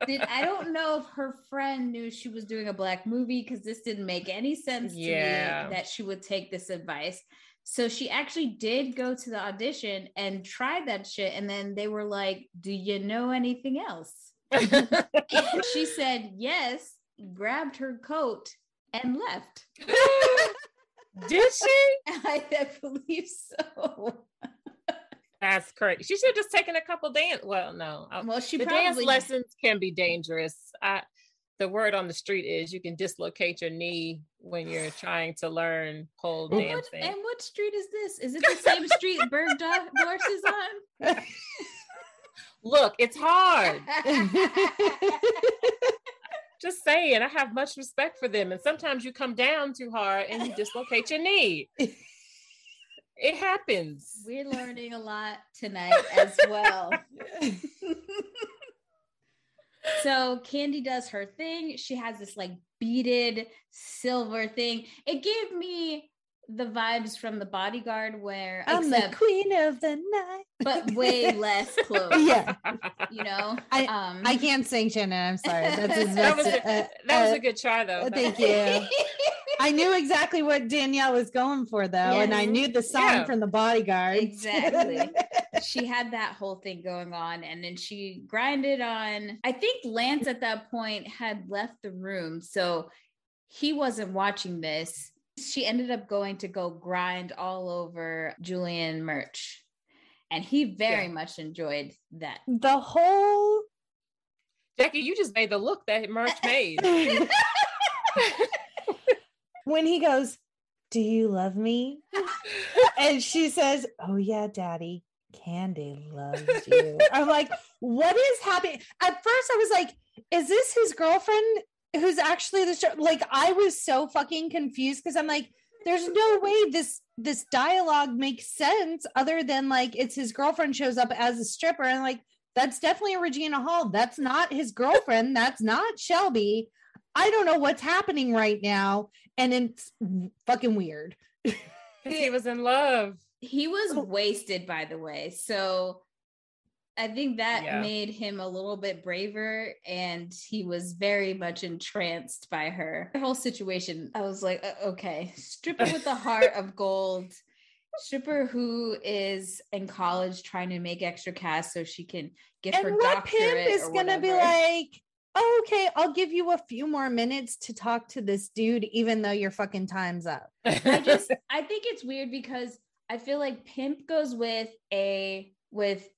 Did, i don't know if her friend knew she was doing a black movie because this didn't make any sense to yeah. me that she would take this advice. So she actually did go to the audition and tried that shit and then they were like do you know anything else? [LAUGHS] She said yes grabbed her coat and left. [LAUGHS] Did she? I, [LAUGHS] I believe so. [LAUGHS] That's correct. She should have just taken a couple dance. Well, no. Uh, well, she the probably... dance lessons can be dangerous. I, the word on the street is you can dislocate your knee when you're trying to learn pole and dancing. What, and what street is this? Is it the same street Bergdorf is on? Look, it's hard. Just saying, I have much respect for them. And sometimes you come down too hard and you dislocate your knee. [LAUGHS] It happens. We're learning a lot tonight as well. [LAUGHS] so Candy does her thing. She has this like beaded silver thing. It gave me the vibes from the bodyguard where I'm except, the queen of the night, but way [LAUGHS] less close. yeah, you know. I um, I can't sing Shannon. I'm sorry. That's, [LAUGHS] that was a, uh, that was a good try though. Thank you. [LAUGHS] I knew exactly what Danielle was going for though, yes. and I knew the song yeah. from the bodyguard. Exactly. she had that whole thing going on, and then she grinded on. I think Lance at that point had left the room, so he wasn't watching this she ended up going to go grind all over Julian Murch. And he very yeah. much enjoyed that. The whole Jackie, you just made the look that Murch made. [LAUGHS] when he goes, Do you love me? and she says, Oh, yeah, daddy. Candy loves you. I'm like, What is happening? At first, I was like, Is this his girlfriend? Who's actually the like I was so fucking confused because I'm like, there's no way this this dialogue makes sense other than like it's his girlfriend shows up as a stripper and like that's definitely a Regina Hall. That's not his girlfriend. That's not Shelby. I don't know what's happening right now, and it's fucking weird. [LAUGHS] he was in love. He was oh. wasted, by the way. So I think that yeah. made him a little bit braver and he was very much entranced by her. The whole situation, I was like, okay, stripper with a heart [LAUGHS] of gold, stripper who is in college trying to make extra cash so she can get and her what pimp is going to be like, oh, okay, I'll give you a few more minutes to talk to this dude, even though your fucking time's up. [LAUGHS] I just, I think it's weird because I feel like pimp goes with a, with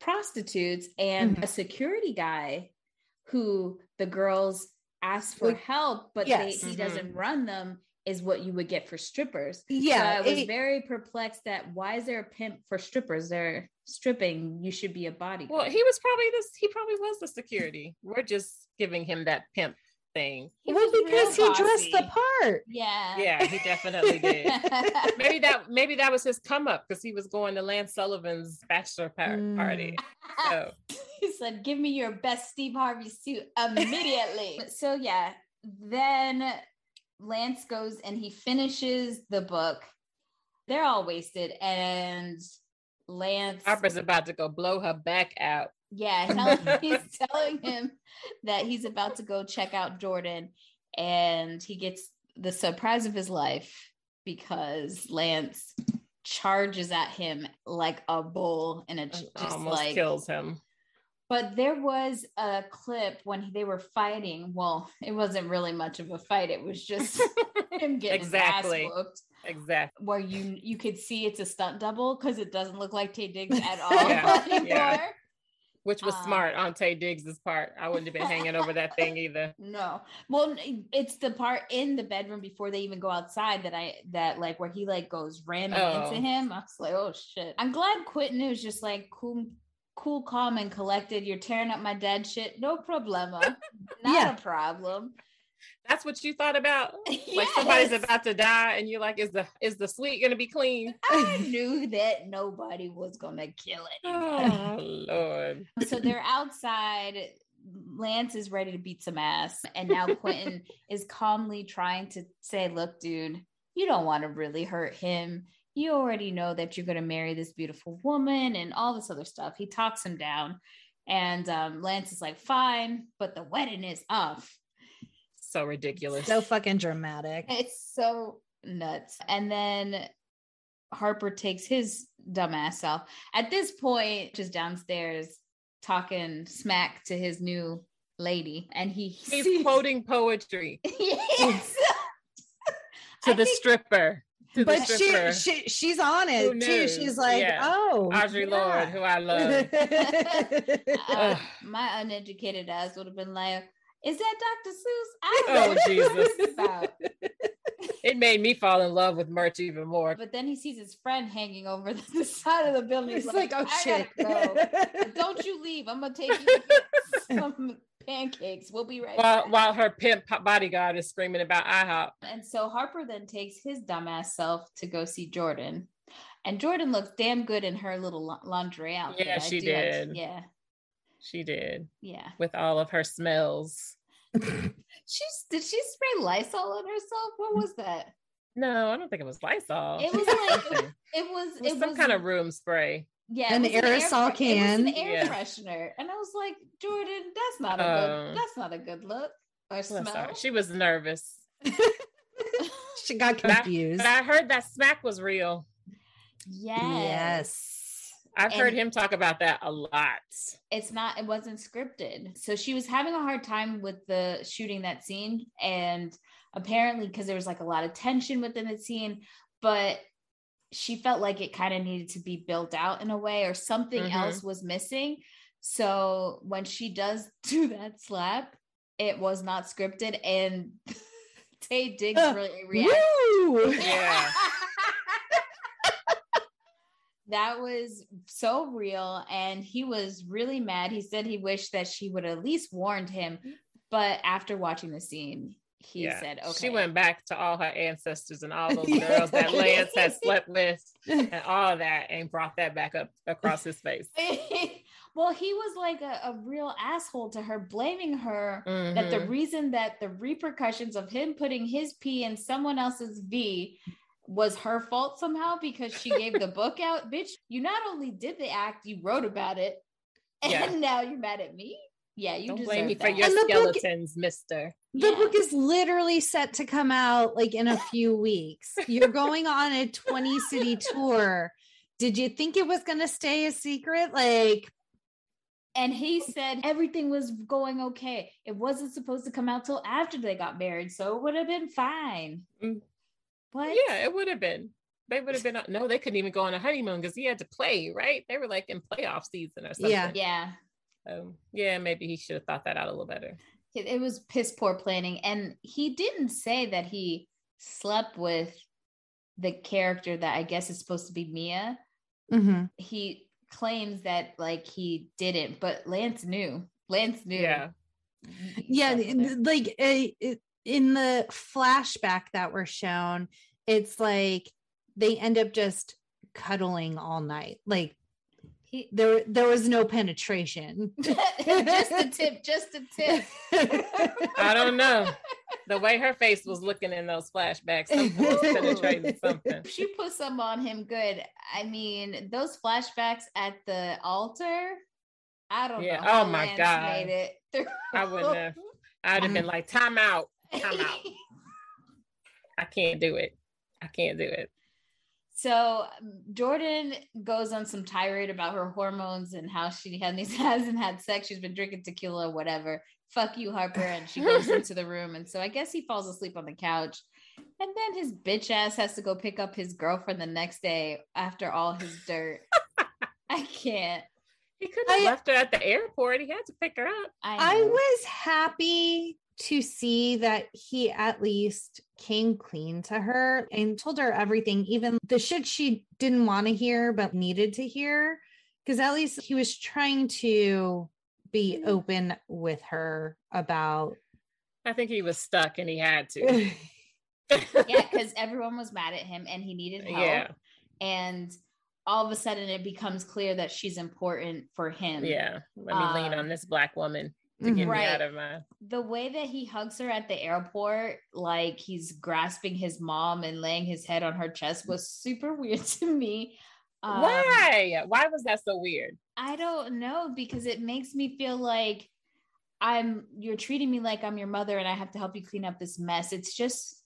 prostitutes and mm-hmm. a security guy who the girls ask for help, but yes. they, he mm-hmm. doesn't run them is what you would get for strippers. Yeah. So I was it, very perplexed that why is there a pimp for strippers? They're stripping. You should be a body. Well, he was probably this, he probably was the security. We're just giving him that pimp thing. He well, because he dressed the part. Yeah. Yeah, he definitely [LAUGHS] did. maybe that [LAUGHS] maybe that was his come up because he was going to Lance Sullivan's bachelor par- mm. party. So [LAUGHS] he said, "Give me your best Steve Harvey suit immediately." so yeah, then Lance goes and he finishes the book. They're all wasted and Lance Harper's about to go blow her back out. Yeah, [LAUGHS] tell, he's telling him that he's about to go check out Jordan, and he gets the surprise of his life because Lance charges at him like a bull, and it just almost like kills him. But there was a clip when they were fighting. Well, it wasn't really much of a fight. It was just [LAUGHS] him getting exactly. ass whooped. Exactly. Where you you could see it's a stunt double because it doesn't look like Taye Diggs at [LAUGHS] all yeah. anymore. Yeah which was um, smart on Taye Diggs's part. I wouldn't have been hanging over that thing [LAUGHS] either. No, well, it's the part in the bedroom before they even go outside that I that like where he like goes ramming oh. into him. I was like, oh shit. I'm glad Quentin is just like cool, cool, calm, and collected. You're tearing up my dad shit, no problema, [LAUGHS] not yeah. a problem. That's what you thought about? Yes. [LAUGHS] Like somebody's about to die and you're like, is the is the suite gonna be clean? [LAUGHS] I [LAUGHS] knew that nobody was gonna kill it. Oh Lord. So they're outside. Lance is ready to beat some ass. And now Quentin is calmly trying to say, look, dude, you don't want to really hurt him. You already know that you're going to marry this beautiful woman and all this other stuff. He talks him down. And um, Lance is like, fine, but the wedding is off so ridiculous. So fucking dramatic. It's so nuts. And then Harper takes his dumbass self. At this point, just downstairs talking smack to his new lady. And he he's [LAUGHS] sees... quoting poetry. [LAUGHS] yes. [LAUGHS] to the think... stripper. To but she, she she's on it too. She's like, yeah. oh, Audre yeah. Lorde, who I love. uh, my uneducated ass would have been like, is that Dr. Seuss? I oh, don't know oh, Jesus. about. [LAUGHS] it made me fall in love with Murch even more. But then he sees his friend hanging over [LAUGHS] the side of the building. He's like, like, oh shit. Go. don't you leave. I'm gonna take you [LAUGHS] some pancakes. We'll be right while, back. While her pimp bodyguard is screaming about IHOP. And so Harper then takes his dumbass self to go see Jordan. And Jordan looks damn good in her little lingerie outfit. Yeah, she did. Like, yeah. She did. Yeah. With all of her smells. She's did she spray Lysol on herself? What was that? No, I don't think it was Lysol. It was like it was it was, it some was, kind of room spray. Yeah, an aerosol an can. It was an air yeah. freshener, and I was like, Jordan, that's not a good. Um, that's not a good look or smell. Sorry. She was nervous. [LAUGHS] she got confused. But I, but I heard that smack was real. Yes. Yes. I've and heard him talk about that a lot. It's not, it wasn't scripted. So she was having a hard time with the shooting that scene. And apparently, because there was like a lot of tension within the scene, but she felt like it kind of needed to be built out in a way or something mm-hmm. else was missing. So when she does [LAUGHS] do that slap, it was not scripted. And [LAUGHS] Taye Diggs really reacted. [LAUGHS] Yeah. That was so real and he was really mad he said he wished that she would at least warned him but after watching the scene he yeah. said okay she went back to all her ancestors and all [LAUGHS] those girls that lance had [LAUGHS] slept with [LAUGHS] and all that and brought that back up across his face well he was like a, a, real asshole to her blaming her mm-hmm. that the mm-hmm. reason that the repercussions of him putting his p in someone else's v was her fault somehow because she gave the [LAUGHS] book out. Bitch, you not only did the act, you wrote about it, and yeah. [LAUGHS] now you're mad at me. Yeah, you don't blame me that. for your skeletons, book, Mister. The yeah. book is literally set to come out like in a few weeks. You're going on a 20 [LAUGHS] city tour. Did you think it was going to stay a secret? Like, and he said everything was going okay. It wasn't supposed to come out till after they got married, so it would have been fine. Mm. What? Yeah, it would have been. They would have been. No, they couldn't even go on a honeymoon because he had to play. Right? They were like in playoff season or something. Yeah, yeah. Um, yeah, maybe he should have thought that out a little better. It, it was piss poor planning, and he didn't say that he slept with the character that I guess is supposed to be Mia. Mm-hmm. He claims that like he didn't, but Lance knew. Lance knew. Yeah. Yeah, like it, in the flashback that were shown, it's like they end up just cuddling all night. Like he, there there was no penetration. [LAUGHS] [LAUGHS] just a tip, just a tip. I don't know. the way her face was looking in those flashbacks, penetrating [LAUGHS] something. She put some on him good. I mean, those flashbacks at the altar. I don't yeah. know. Oh my god! I wouldn't have. I'd have been mm. like, time out, time out. [LAUGHS] I can't do it. I can't do it. So Jordan goes on some tirade about her hormones and how she [LAUGHS] hasn't had sex. She's been drinking tequila, whatever. Fuck you, Harper. And she goes [LAUGHS] into the room. And so I guess he falls asleep on the couch. And then his bitch ass has to go pick up his girlfriend the next day after all his dirt. I can't. He could have left her at the airport. He had to pick her up. I, I was happy to see that he at least came clean to her and told her everything, even the shit she didn't want to hear but needed to hear. Because at least he was trying to be mm. open with her about. I think he was stuck and he had to. [LAUGHS] yeah, [LAUGHS] because everyone was mad at him and he needed help. Yeah. And all of a sudden it becomes clear that she's important for him. Yeah. Let me um, lean on this black woman to get right. me out of my the way that he hugs her at the airport like he's grasping his mom and laying his head on her chest was super weird [LAUGHS] to me. Um, why? Why was that so weird? I don't know because it makes me feel like i'm you're treating me like i'm your mother and i have to help you clean up this mess. It's just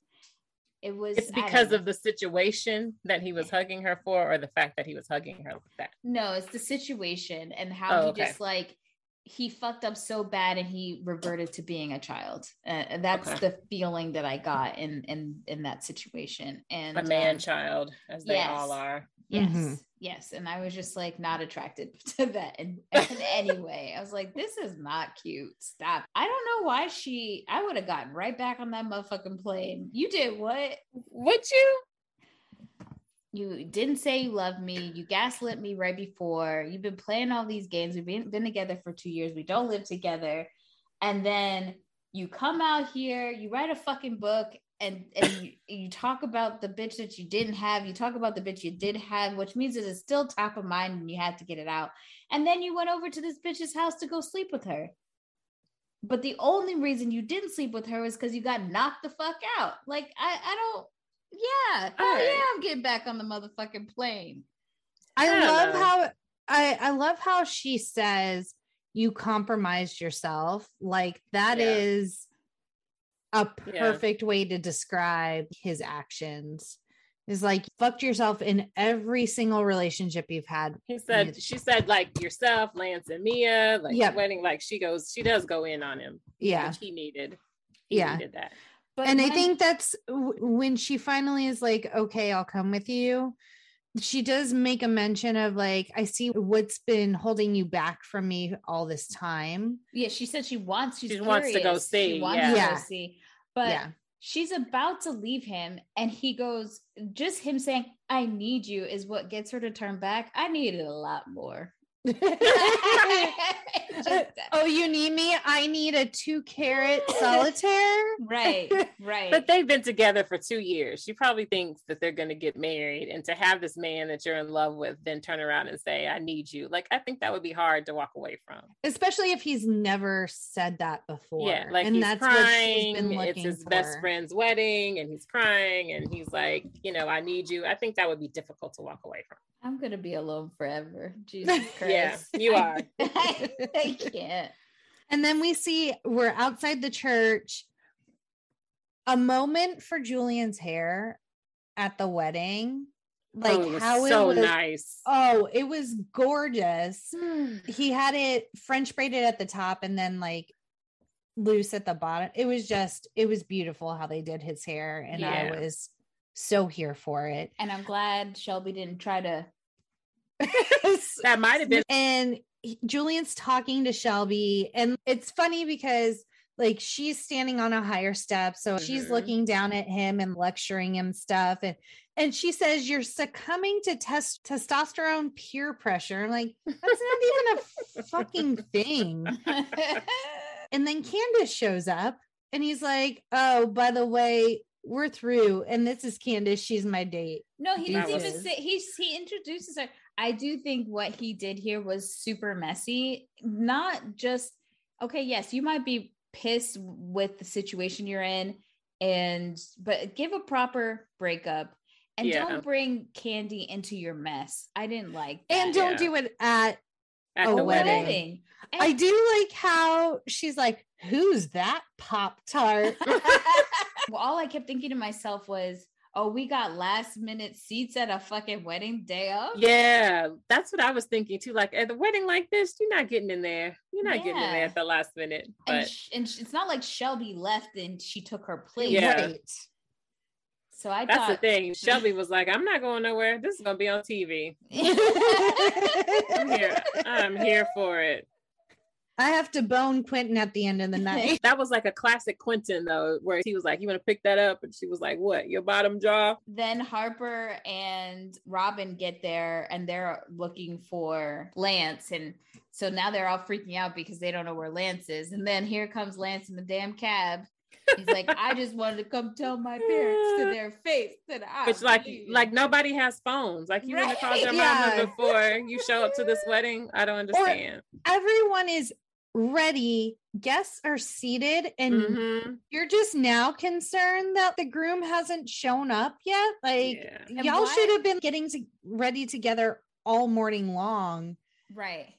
it was it's because of the situation that he was hugging her for or the fact that he was hugging her like that? No it's the situation and how oh, he okay. just like he fucked up so bad and he reverted to being a child. Uh, that's okay. the feeling that I got in in in that situation. And a man um, child, as they yes, all are. Yes, mm-hmm. yes. And I was just like not attracted [LAUGHS] to that in, in any way. I was like, this is not cute. Stop. I don't know why she. I would have gotten right back on that motherfucking plane. You did what? Would you? You didn't say you love me you gaslit me right before you've been playing all these games we've been, been together for two years we don't live together and then you come out here you write a fucking book and and you, you talk about the bitch that you didn't have you talk about the bitch you did have which means it is still top of mind and you had to get it out and then you went over to this bitch's house to go sleep with her. But the only reason you didn't sleep with her was because you got knocked the fuck out. Like i i don't yeah. Oh right. yeah, I'm getting back on the motherfucking plane. I, I love how I I love how she says you compromised yourself. Like that yeah. is a perfect yeah. way to describe his actions. Is like fucked yourself in every single relationship you've had. He said, she said, like yourself, Lance and Mia, like yep. wedding, like she goes, she does go in on him. Yeah. he needed. He yeah. Needed that. But and when- I think that's when she finally is like, okay, I'll come with you. She does make a mention of like, I see what's been holding you back from me all this time. Yeah, she said she wants. she wants to go see. She wants yeah. to go see, but yeah. she's about to leave him, and he goes. Just him saying, "I need you" is what gets her to turn back. I needed a lot more. [LAUGHS] oh, you need me? I need a two carat solitaire. [LAUGHS] Right, right. But they've been together for two years. She probably thinks that they're going to get married. And to have this man that you're in love with then turn around and say, I need you. Like, I think that would be hard to walk away from. Especially if he's never said that before. Yeah, like and that's crying. what she's been It's his for. best friend's wedding and he's crying and he's like, you know, I need you. I think that would be difficult to walk away from. I'm gonna be alone forever. Jesus Christ. [LAUGHS] yeah, you are. I, [LAUGHS] I can't. And then we see we're outside the church. A moment for Julian's hair at the wedding. Like oh, it how so it was nice. Oh, it was gorgeous. Hmm. he had it French braided at the top and then like loose at the bottom. It was just, it was beautiful how they did his hair. And yeah. I was so here for it. And I'm glad Shelby didn't try to. [LAUGHS] that might have been. And Julian's talking to Shelby, and it's funny because like she's standing on a higher step so mm-hmm. she's looking down at him and lecturing him stuff and and she says you're succumbing to test testosterone peer pressure I'm like that's not even a [LAUGHS] fucking thing [LAUGHS] and then Candace shows up and he's like oh by the way we're through and this is Candace she's my date no he doesn't even say he's he introduces her I do think what he did here was super messy not just okay yes you might be pissed with the situation you're in and but give a proper breakup and Yeah. don't bring Candy into your mess. I didn't like that. And don't Yeah. do it at At A wedding. wedding. And- I do like how she's like, who's that Pop Tart? [LAUGHS] well, all I kept thinking to myself was, oh, we got last minute seats at a fucking wedding day of. Yeah, that's what I was thinking too. Like at the wedding like this, you're not getting in there. You're not getting in there at the last minute. And, But sh- and sh- it's not like Shelby left and she took her place. Yeah. Right. So I that's the thing. Shelby was like, I'm not going nowhere. This is gonna be on TV. [LAUGHS] I'm here. I'm here for it. I have to bone Quentin at the end of the [LAUGHS] night. That was like a classic Quentin though, where he was like, You want to pick that up? And she was like, What? Your bottom jaw? then Harper and Robin get there and they're looking for Lance. And so now they're all freaking out because they don't know where Lance is. And then here comes Lance in the damn cab. He's like, I [LAUGHS] just wanted to come tell my parents to their face that I Which like believe." like nobody has phones. Like you want to call your yeah. mama before you show up to this wedding. I don't understand. Everyone is ready. Guests are seated, and Mhm. you're just now concerned that the groom hasn't shown up yet. Like, Yeah. Y'all why- should have been getting to, ready together all morning long. right.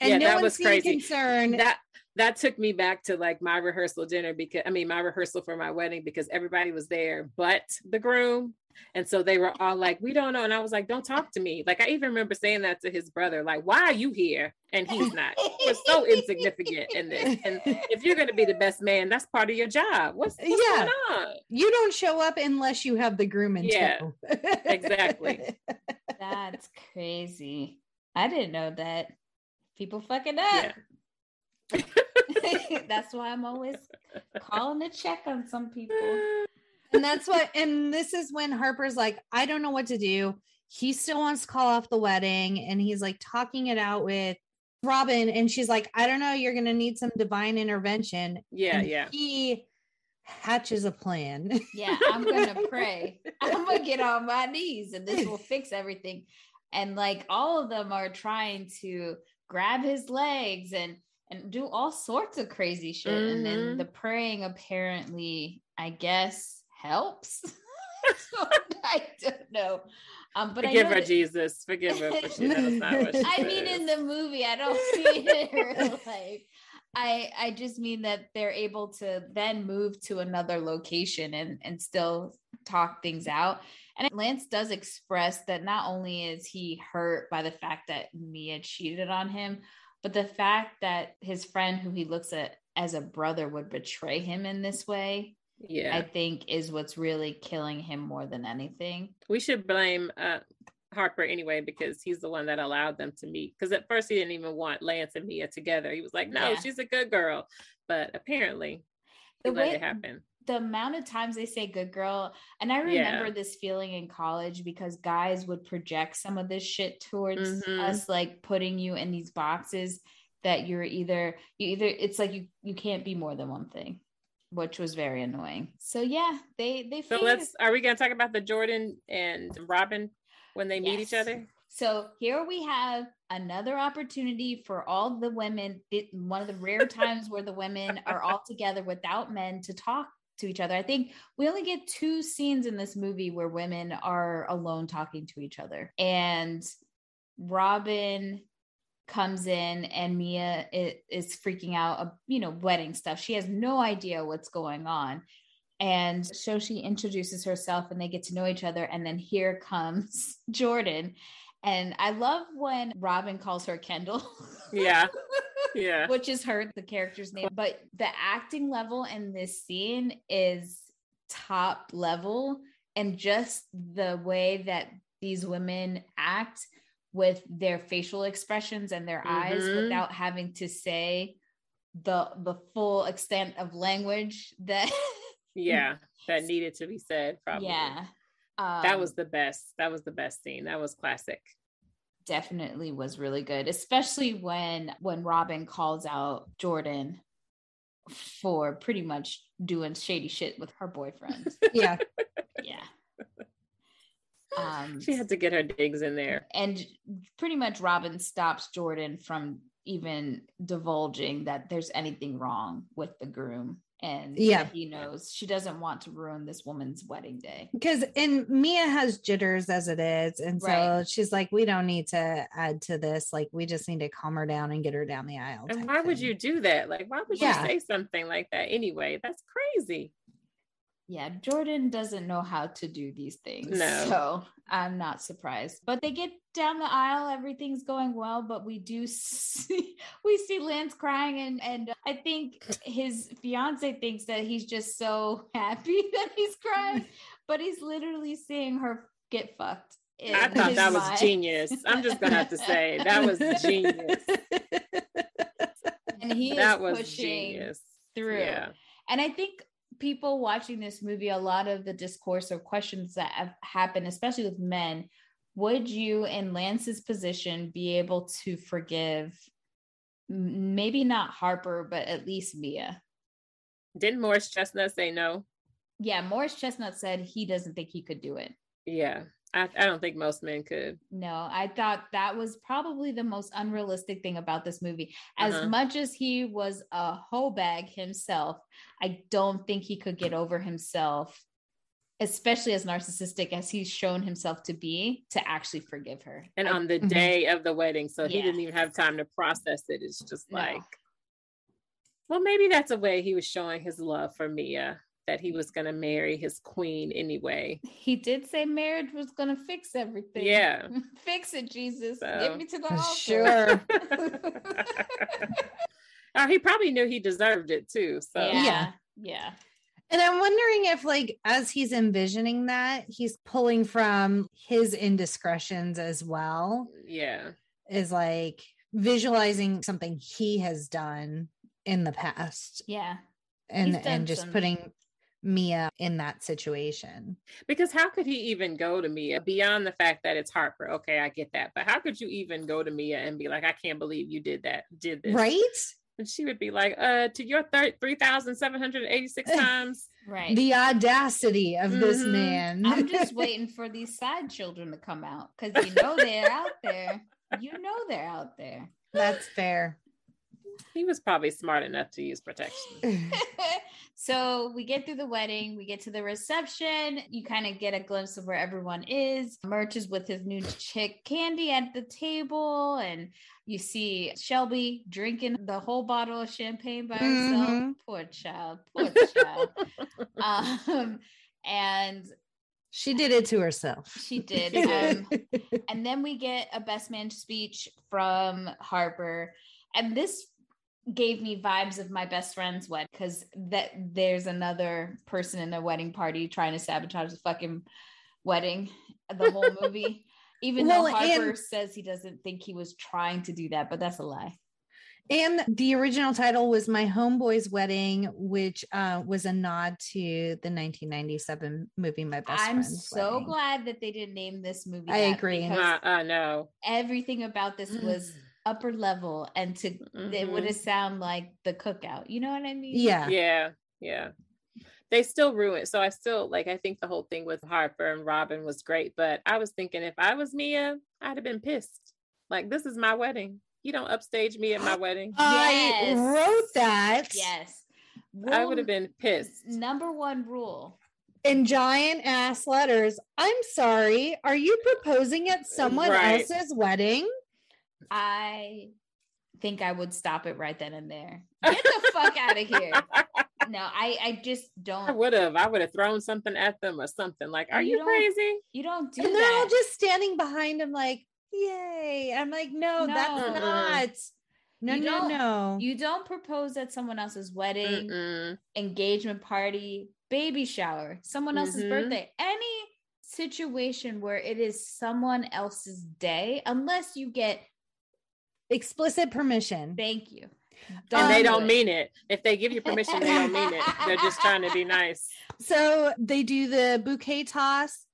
And Yeah, no that one was crazy. concerned. that that took me back to like my rehearsal dinner because I mean my rehearsal for my wedding because everybody was there but the groom. And so they were all like, we don't know. And I was like, don't talk to me. Like I even remember saying that to his brother, like, why are you here? And he's not. We're so [LAUGHS] insignificant in this. And if you're gonna be the best man, that's part of your job. What's, what's Yeah. going on? you don't show up unless you have the groom in Yeah, tow. exactly. [LAUGHS] That's crazy. I didn't know that. People fucking up. Yeah. [LAUGHS] That's why I'm always calling to check on some people. And that's what and this is when harper's like i don't know what to do he still wants to call off the wedding and he's like talking it out with robin and she's like i don't know you're gonna need some divine intervention Yeah, And yeah. he hatches a plan Yeah, I'm gonna [LAUGHS] pray. I'm gonna get on my knees and this will fix everything. And like all of them are trying to grab his legs and and do all sorts of crazy shit. And then Mhm. the praying apparently, I guess, helps. [LAUGHS] I don't know. Um, but Forgive her, that- Jesus. Forgive her for [LAUGHS] she knows not what she I mean, in the movie, I don't mean in real life. I I just mean that they're able to then move to another location and and still talk things out. And Lance does express that not only is he hurt by the fact that Mia cheated on him, but the fact that his friend, who he looks at as a brother, would betray him in this way. Yeah. I think is what's really killing him more than anything. we should blame uh, Harper anyway because he's the one that allowed them to meet. Because at first he didn't even want Lance and Mia together. He was like, "No, Yeah. she's a good girl," but apparently he The let way- it happen. the amount of times they say good girl and i remember this feeling in college because guys would project some of this shit towards Mhm. us like putting you in these boxes that you're either you either it's like you you can't be more than one thing which was very annoying so yeah they they So figured- let's. Are we gonna talk about the Jordan and Robin when they meet each other? So here we have another opportunity for all the women. It, one of the rare [LAUGHS] times where the women are all together without men to talk to each other. I think we only get two scenes in this movie where women are alone talking to each other. And Robin comes in and Mia is freaking out, uh, you know, wedding stuff. She has no idea what's going on. And so she introduces herself and they get to know each other. And then here comes [LAUGHS] Jordan. And I love when Robin calls her Kendall. [LAUGHS] Yeah, yeah. Which is her, the character's name. But the acting level in this scene is top level. And just the way that these women act with their facial expressions and their eyes Mhm. without having to say the the full extent of language that [LAUGHS] Yeah, that needed to be said. Probably. yeah that um, was the best. That was the best scene. That was classic. definitely was really good especially when when robin calls out jordan for pretty much doing shady shit with her boyfriend [LAUGHS] yeah yeah um She had to get her digs in there. and pretty much robin stops jordan from even divulging that there's anything wrong with the groom and yeah he knows she doesn't want to ruin this woman's wedding day because and mia has jitters as it is and so Right. she's like we don't need to add to this like we just need to calm her down and get her down the aisle And type why would you do that? Like, why would Yeah. you say something like that anyway? That's crazy. Yeah jordan doesn't know how to do these things No. so i'm not surprised but they get down the aisle everything's going well but we do [LAUGHS] see we see lance crying and and i think his fiance thinks that he's just so [LAUGHS] happy [LAUGHS] that he's crying but he's literally seeing her get fucked I thought that was genius. I'm just gonna have to say that was genius. and he that is was pushing genius. through Yeah. And I think people watching this movie, a lot of the discourse or questions that have happened, especially with men, would you, in Lance's position, be able to forgive maybe not Harper, but at least Mia? Didn't Morris Chestnut say no? Yeah, Morris Chestnut said he doesn't think he could do it. Yeah. I, I don't think most men could. No, I thought that was probably the most unrealistic thing about this movie. As Uh-huh. much as he was a hoe bag himself, I don't think he could get over himself, especially as narcissistic as he's shown himself to be, to actually forgive her. And I- on the Mhm. day of the wedding, so he didn't even have time to process it. It's just No. like, well, maybe that's a way he was showing his love for Mia, that he was going to marry his queen anyway. he did say marriage was going to fix everything. Yeah. [LAUGHS] fix it, Jesus. So- Get me to the [LAUGHS] altar. sure [LAUGHS] oh, he probably knew he deserved it too. So yeah. Yeah. Yeah. And I'm wondering if, like, as he's envisioning that, he's pulling from his indiscretions as well, yeah. is like visualizing something he has done in the past Yeah. and and just some- putting Mia in that situation. Because how could he even go to Mia beyond the fact that it's Harper? Okay, I get that. But how could you even go to Mia and be like, I can't believe you did that, did this? Right? And she would be like, uh, to your thir- 3,786 [LAUGHS] times. Right. The audacity of this Mhm. man. I'm [LAUGHS] just waiting for these side children to come out because you know they're out there. You know they're out there. That's fair. He was probably smart enough to use protection. [LAUGHS] so we get through the wedding, we get to the reception. You kind of get a glimpse of where everyone is. Murch is with his new chick Candy at the table, and you see Shelby drinking the whole bottle of champagne by herself. Mhm. Poor child, poor child. [LAUGHS] um, and She did it to herself. she did. She did. Um, [LAUGHS] and then we get a best man speech from Harper. And this gave me vibes of my best friend's wedding because that there's another person in a wedding party trying to sabotage the fucking wedding, the whole [LAUGHS] movie. Even Well, though Harper and- says he doesn't think he was trying to do that, but that's a lie. And the original title was My Homeboy's Wedding, which uh, was a nod to the 1997 movie My Best I'm Friend's so Wedding. glad that they didn't name this movie. I that agree. because uh, I know. everything about this was upper level and to it would have mm-hmm. sound like the cookout. You know what I mean? Yeah. Yeah, yeah. They still ruined. So I still like. I think the whole thing with Harper and Robin was great, but I was thinking if I was Mia, I'd have been pissed. Like this is my wedding. You don't upstage me at my wedding. [GASPS] I Yes. wrote that Yes. I would have been pissed. Number one rule. in giant ass letters. I'm sorry. Are you proposing at someone Right. else's wedding? I think I would stop it right then and there. Get the fuck out of here. [LAUGHS] No, I I just don't. would have. I would have thrown something at them or something. Like, are You you crazy? You don't do and they're all just standing behind him, like, yay. I'm like, no, No. that's not. No, You no, don't- no. you don't propose at someone else's wedding, Mm-mm. engagement party, baby shower, someone else's Mhm. birthday, any situation where it is someone else's day, unless you get Explicit permission. thank you. And they do don't it. mean it. If they give you permission, they don't mean it. They're just trying to be [LAUGHS] nice. So they do the bouquet toss.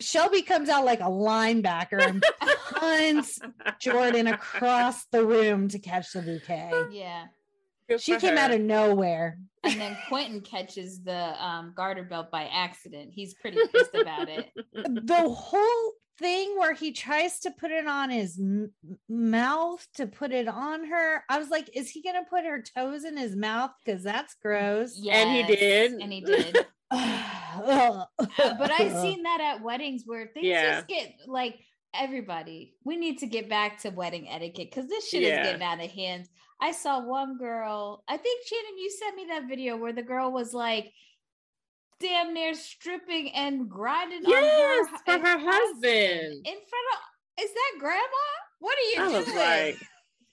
Shelby comes out like a linebacker and punts [LAUGHS] Jordan across the room to catch the bouquet. Yeah. Good She came her. out of nowhere. And then Quentin catches the um, garter belt by accident. He's pretty pissed about it. The whole thing where he tries to put it on his m- mouth to put it on her. I was like, is he gonna put her toes in his mouth? Because that's gross. Yeah, and he did. And he [LAUGHS] did. [LAUGHS] uh, but I've seen that at weddings where things yeah. just get like everybody. We need to get back to wedding etiquette because this shit yeah. is getting out of hand. I saw one girl. I think Shannon, you sent me that video where the girl was like damn near stripping and grinding yes, on her, her husband in front of. Is that grandma? What are you I doing? like,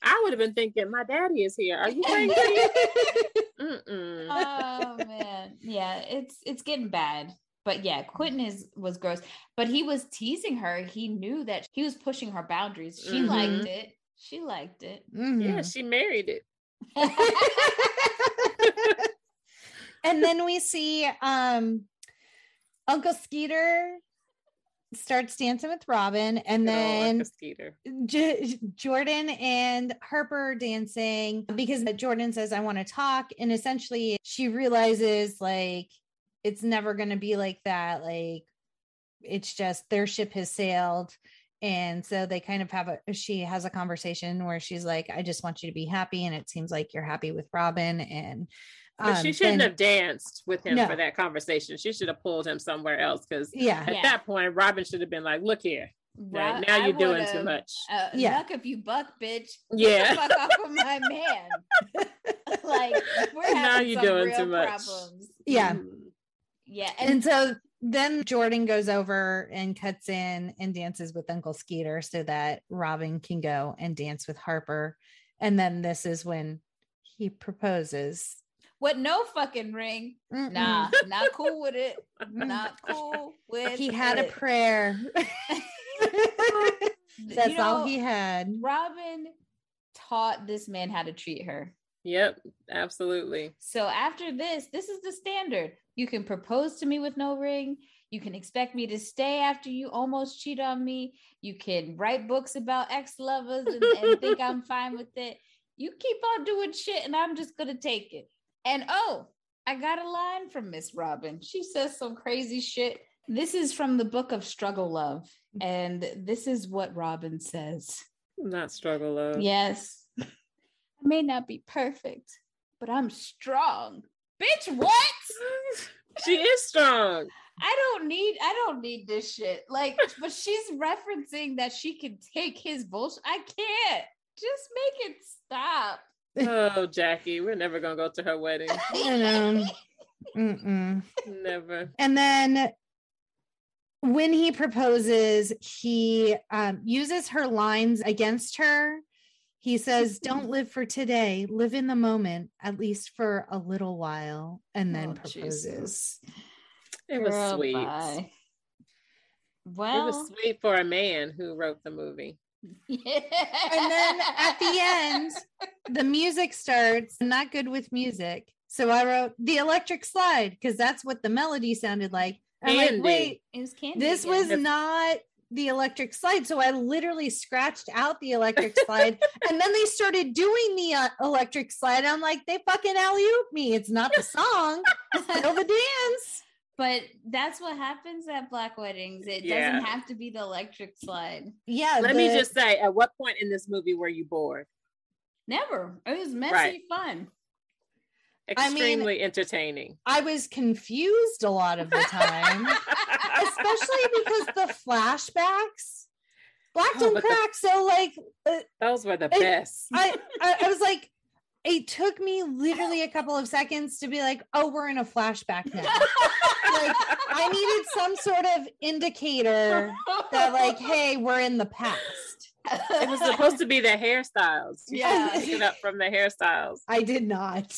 I would have been thinking, my daddy is here. Are you crazy? [LAUGHS] oh man, yeah, it's it's getting bad. But yeah, Quentin is was gross. But he was teasing her. He knew that he was pushing her boundaries. She mm-hmm. liked it. She liked it. Mm-hmm. Yeah, she married it. [LAUGHS] [LAUGHS] and then we see um Uncle Skeeter starts dancing with Robin, and then J- Jordan and Harper dancing because Jordan says, I want to talk. And essentially, she realizes like it's never going to be like that. Like, it's just their ship has sailed. And so they kind of have a, she has a conversation where she's like, I just want you to be happy. And it seems like you're happy with Robin. And but um, she shouldn't then, have danced with him no. for that conversation. She should have pulled him somewhere else because yeah. at yeah. that point, Robin should have been like, "Look here, Rob, now you're doing too much." Uh, yeah, buck if you buck, bitch. Yeah, fuck off of my man. [LAUGHS] like we're now you're doing too much. Problems. Yeah, mm. yeah, and, and so then Jordan goes over and cuts in and dances with Uncle Skeeter so that Robin can go and dance with Harper. And then this is when he proposes what no fucking ring. Mm-mm. Nah, not cool with it. Mm. Not cool with it. He had it. a prayer. [LAUGHS] That's you know, all he had. Robin taught this man how to treat her. Yep, absolutely. So after this, this is the standard. You can propose to me with no ring. You can expect me to stay after you almost cheat on me. You can write books about ex lovers and, and think I'm [LAUGHS] fine with it. You keep on doing shit, and I'm just going to take it. And oh, I got a line from Miss Robin. She says some crazy shit. This is from the book of Struggle Love. And this is what Robin says. Not struggle love. Yes. I may not be perfect, but I'm strong. Bitch, what? [LAUGHS] she is strong. I don't need I don't need this shit. Like, but she's referencing that she can take his bullshit. I can't. Just make it stop oh, Jackie, we're never gonna go to her wedding. [LAUGHS] You know, Mm-mm. never. And then when he proposes, he um, uses her lines against her. He says, [LAUGHS] Don't live for today, live in the moment, at least for a little while, and then oh, proposes. Jesus. It was Girl, sweet. Bye. Well, it was sweet for a man who wrote the movie. Yeah. [LAUGHS] And then at the end, [LAUGHS] the music starts. I'm not good with music. So I wrote the electric slide because that's what the melody sounded like. I'm like, wait, this again. was not the electric slide. So I literally scratched out the electric slide [LAUGHS] and then they started doing the uh, electric slide. I'm like, they fucking alley oop me. It's not the song, it's still the dance. But that's what happens at black weddings. It yeah. doesn't have to be the electric slide. Yeah. Let the... me just say, at what point in this movie were you bored? Never. It was messy right. fun. Extremely I mean, entertaining. I was confused a lot of the time, [LAUGHS] especially because the flashbacks black oh, don't crack. The, so like uh, those were the best. I, I I was like, it took me literally a couple of seconds to be like, oh, we're in a flashback now. [LAUGHS] like I needed some sort of indicator that, like, hey, we're in the past. It was supposed to be the hairstyles. You yeah, pick it up from the hairstyles. I did not.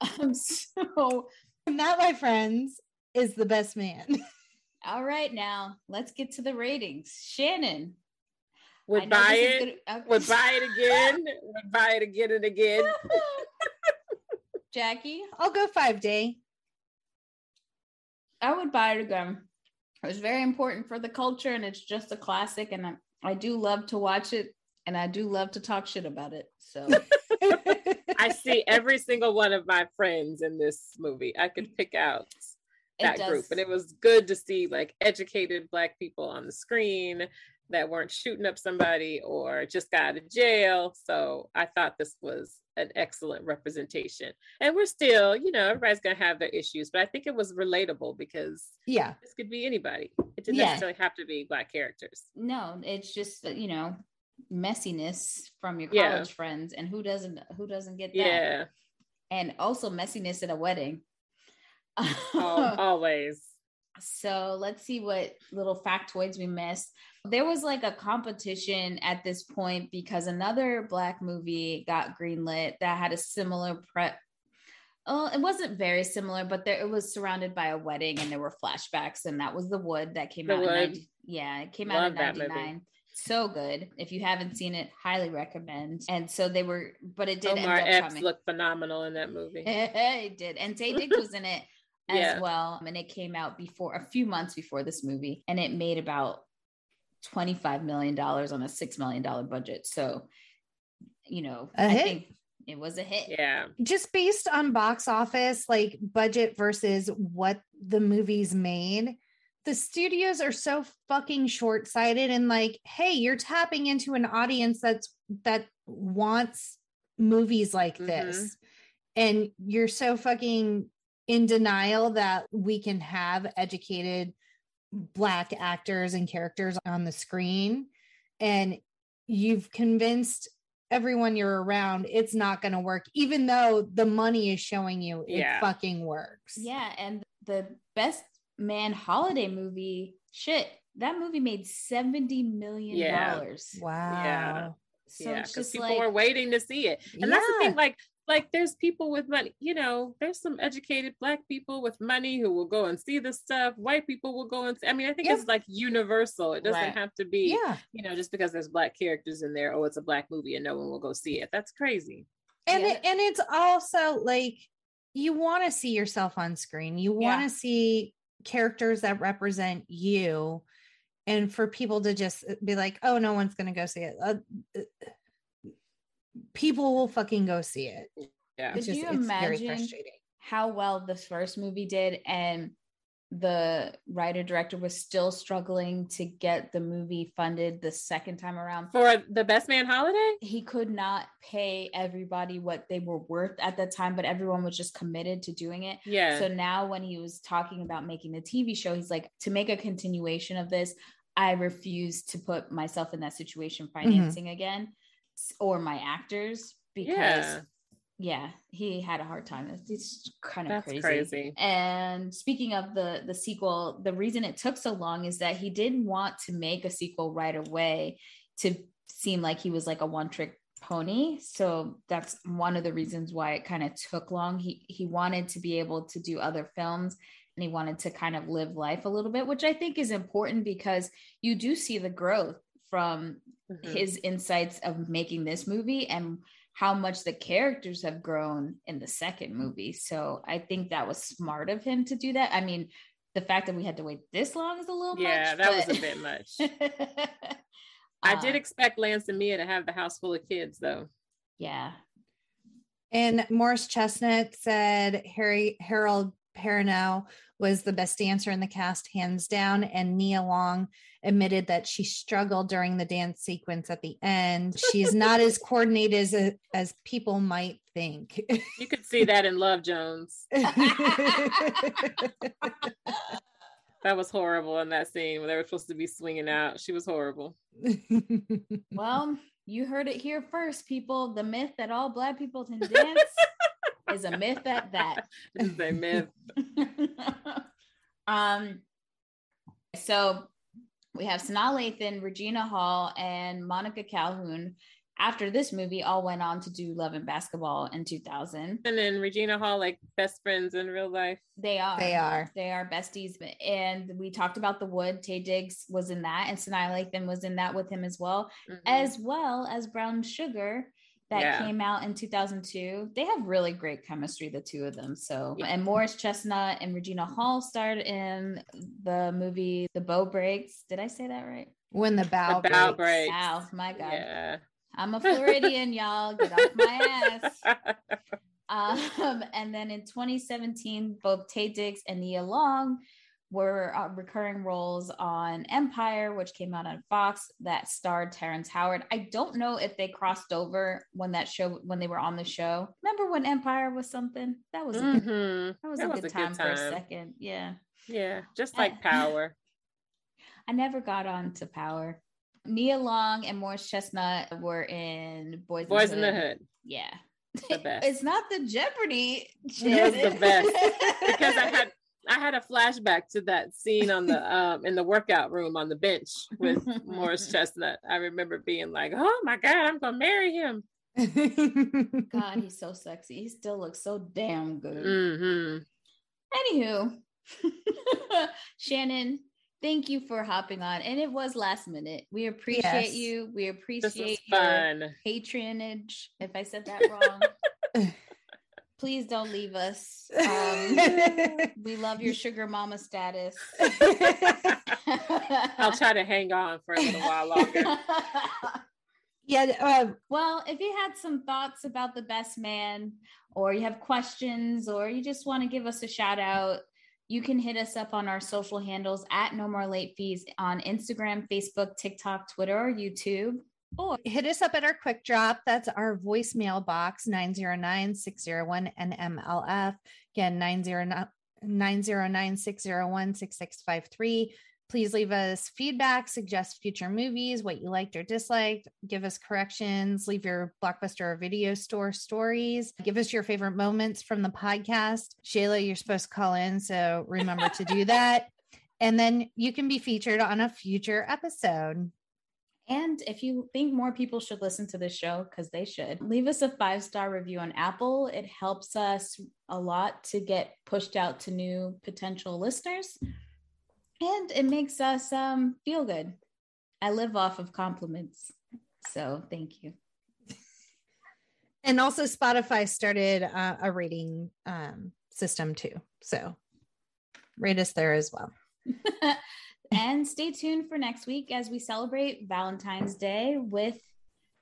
[LAUGHS] um, so that, my friends, is the best man. All right, now let's get to the ratings. Shannon, would buy it. Gonna, okay. Would buy it again. [LAUGHS] would buy it again and again. [LAUGHS] Jackie, I'll go five day. I would buy it again. It was very important for the culture, and it's just a classic. And I, I do love to watch it, and I do love to talk shit about it. So [LAUGHS] I see every single one of my friends in this movie. I could pick out that group. And it was good to see like educated black people on the screen that weren't shooting up somebody or just got out of jail. So I thought this was an excellent representation. And we're still, you know, everybody's gonna have their issues, but I think it was relatable because yeah, this could be anybody. It didn't yeah. necessarily have to be black characters. No, it's just you know messiness from your college yeah. friends, and who doesn't who doesn't get that? Yeah, and also messiness at a wedding. oh, [LAUGHS] always. So let's see what little factoids we missed. There was like a competition at this point because another black movie got greenlit that had a similar prep. Oh, it wasn't very similar, but there it was surrounded by a wedding and there were flashbacks, and that was the wood that came the out. Wood. In 90, yeah, it came Love out in '99 so good. If you haven't seen it, highly recommend. And so they were, but it did. Omar Epps looked phenomenal in that movie. [LAUGHS] it did, and Taye Diggs was in it as yeah. well. And it came out before a few months before this movie, and it made about $25 million on a $6 million budget. So, you know, a I hit. think it was a hit. Yeah. Just based on box office, like budget versus what the movies made, the studios are so fucking short-sighted and like, hey, you're tapping into an audience that's that wants movies like mm-hmm. this. And you're so fucking in denial that we can have educated black actors and characters on the screen and you've convinced everyone you're around it's not going to work even though the money is showing you it yeah. fucking works yeah and the best man holiday movie shit that movie made 70 million dollars yeah. wow yeah so yeah, because people like, are waiting to see it. And yeah. that's the thing, like like there's people with money you know there's some educated black people with money who will go and see this stuff. White people will go and see, i mean i think it's like universal. It doesn't right. have to be yeah. you know just because there's black characters in there oh it's a black movie and no one will go see it. That's crazy. And yeah. it, and it's also like you want to see yourself on screen. You want to see characters that represent you and for people to just be like oh no one's going to go see it. Uh, uh people will fucking go see it. Yeah. Could just, you imagine how well this first movie did and the writer director was still struggling to get the movie funded the second time around for the best man holiday he could not pay everybody what they were worth at the time but everyone was just committed to doing it yeah so now when he was talking about making the tv show he's like to make a continuation of this i refuse to put myself in that situation mm-hmm. financing mm-hmm. again or my actors because yeah. yeah he had a hard time it's, it's kind of crazy. crazy and speaking of the the sequel the reason it took so long is that he didn't want to make a sequel right away to seem like he was like a one trick pony so that's one of the reasons why it kind of took long he he wanted to be able to do other films and he wanted to kind of live life a little bit which i think is important because you do see the growth from mm-hmm. his insights of making this movie and how much the characters have grown in the second movie. So I think that was smart of him to do that. I mean, the fact that we had to wait this long is a little yeah, much. that but... was a bit much. [LAUGHS] I did uh, expect Lance and Mia to have the house full of kids, though. Yeah. And Morris Chestnut said Harry Harold Perrineau was the best dancer in the cast, hands down. And Nia Long admitted that she struggled during the dance sequence at the end. She is not as [LAUGHS] coordinated as, as people might think. You could see that in Love Jones. [LAUGHS] that was horrible in that scene when they were supposed to be swinging out. She was horrible. [LAUGHS] well, you heard it here first, people. The myth that all Black people can dance is a myth at that. [LAUGHS] Is a myth. [LAUGHS] um, so we have Sanaa Lathan, Regina Hall, and Monica Calhoun. After this movie, all went on to do Love and Basketball in 2000. And then Regina Hall, like best friends in real life. They are. They are. They are besties. And we talked about The Wood. Taye Diggs was in that, and Sanaa Lathan was in that with him as well, mm-hmm. as well as Brown Sugar that yeah. came out in 2002. They have really great chemistry, the two of them. So, yeah. and Morris Chestnut and Regina Hall starred in the movie The Bow Breaks. Did I say that right? When the bow, the bow breaks. Wow, my God. Yeah. I'm a [LAUGHS] Floridian, y'all. Get off my ass. [LAUGHS] Um, and then in 2017, both Taye Diggs and Nia Long were uh, recurring roles on Empire, which came out on Fox that starred Terrence Howard. I don't know if they crossed over when that show when they were on the show. Remember when Empire was something? That was a mm-hmm. good, that was, that a, was good a time good time for a second. Yeah. Yeah, just like Power. [LAUGHS] I never got on to Power. Nia Long and Morris Chestnut were in Boys, Boys in the, the Hood. Yeah. [LAUGHS] it's not the Jeopardy. It was the best [LAUGHS] because I had I had a flashback to that scene on the [LAUGHS] um in the workout room on the bench with Morris [LAUGHS] Chestnut. I remember being like, "Oh my god, I'm gonna marry him." [LAUGHS] God, he's so sexy. He still looks so damn good. Mm-hmm. Anywho, Shannon, thank you for hopping on. And it was last minute. We appreciate yes. you. We appreciate your fun. patronage. If I said that wrong. Please don't leave us. Um, [LAUGHS] we love your sugar mama status. [LAUGHS] I'll try to hang on for a little while longer. [LAUGHS] Yeah. Uh, well, if you had some thoughts about the best man, or you have questions, or you just want to give us a shout out, you can hit us up on our social handles at No More Late Fees on Instagram, Facebook, TikTok, Twitter, or YouTube. Or hit us up at our quick drop. That's our voicemail box 909 601 NMLF. Again, 909 601 6653. Please leave us feedback, suggest future movies, what you liked or disliked, give us corrections, leave your blockbuster or video store stories, give us your favorite moments from the podcast. Shayla, you're supposed to call in, so remember to do [LAUGHS] that. And then you can be featured on a future episode. And if you think more people should listen to this show, because they should, leave us a five star review on Apple. It helps us a lot to get pushed out to new potential listeners. And it makes us um, feel good. I live off of compliments. So thank you. And also, Spotify started uh, a rating um, system too. So rate us there as well. [LAUGHS] and stay tuned for next week as we celebrate Valentine's Day with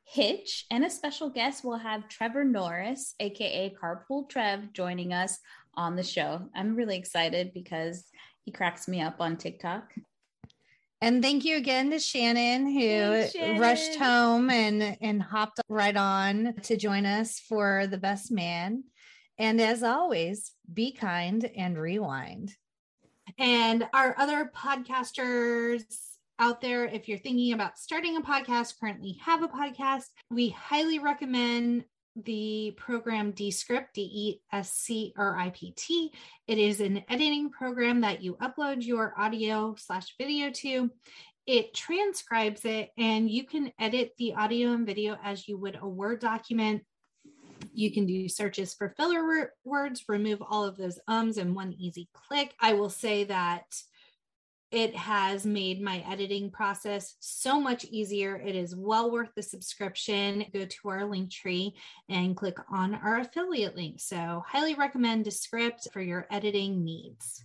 Hitch and a special guest. We'll have Trevor Norris, aka Carpool Trev, joining us on the show. I'm really excited because he cracks me up on TikTok. And thank you again to Shannon who Thanks, Shannon. rushed home and and hopped right on to join us for the best man. And as always, be kind and rewind. And our other podcasters out there, if you're thinking about starting a podcast, currently have a podcast, we highly recommend the program Descript, D E S C R I P T. It is an editing program that you upload your audio slash video to. It transcribes it, and you can edit the audio and video as you would a Word document. You can do searches for filler words, remove all of those ums in one easy click. I will say that it has made my editing process so much easier. It is well worth the subscription. Go to our link tree and click on our affiliate link. So, highly recommend Descript for your editing needs.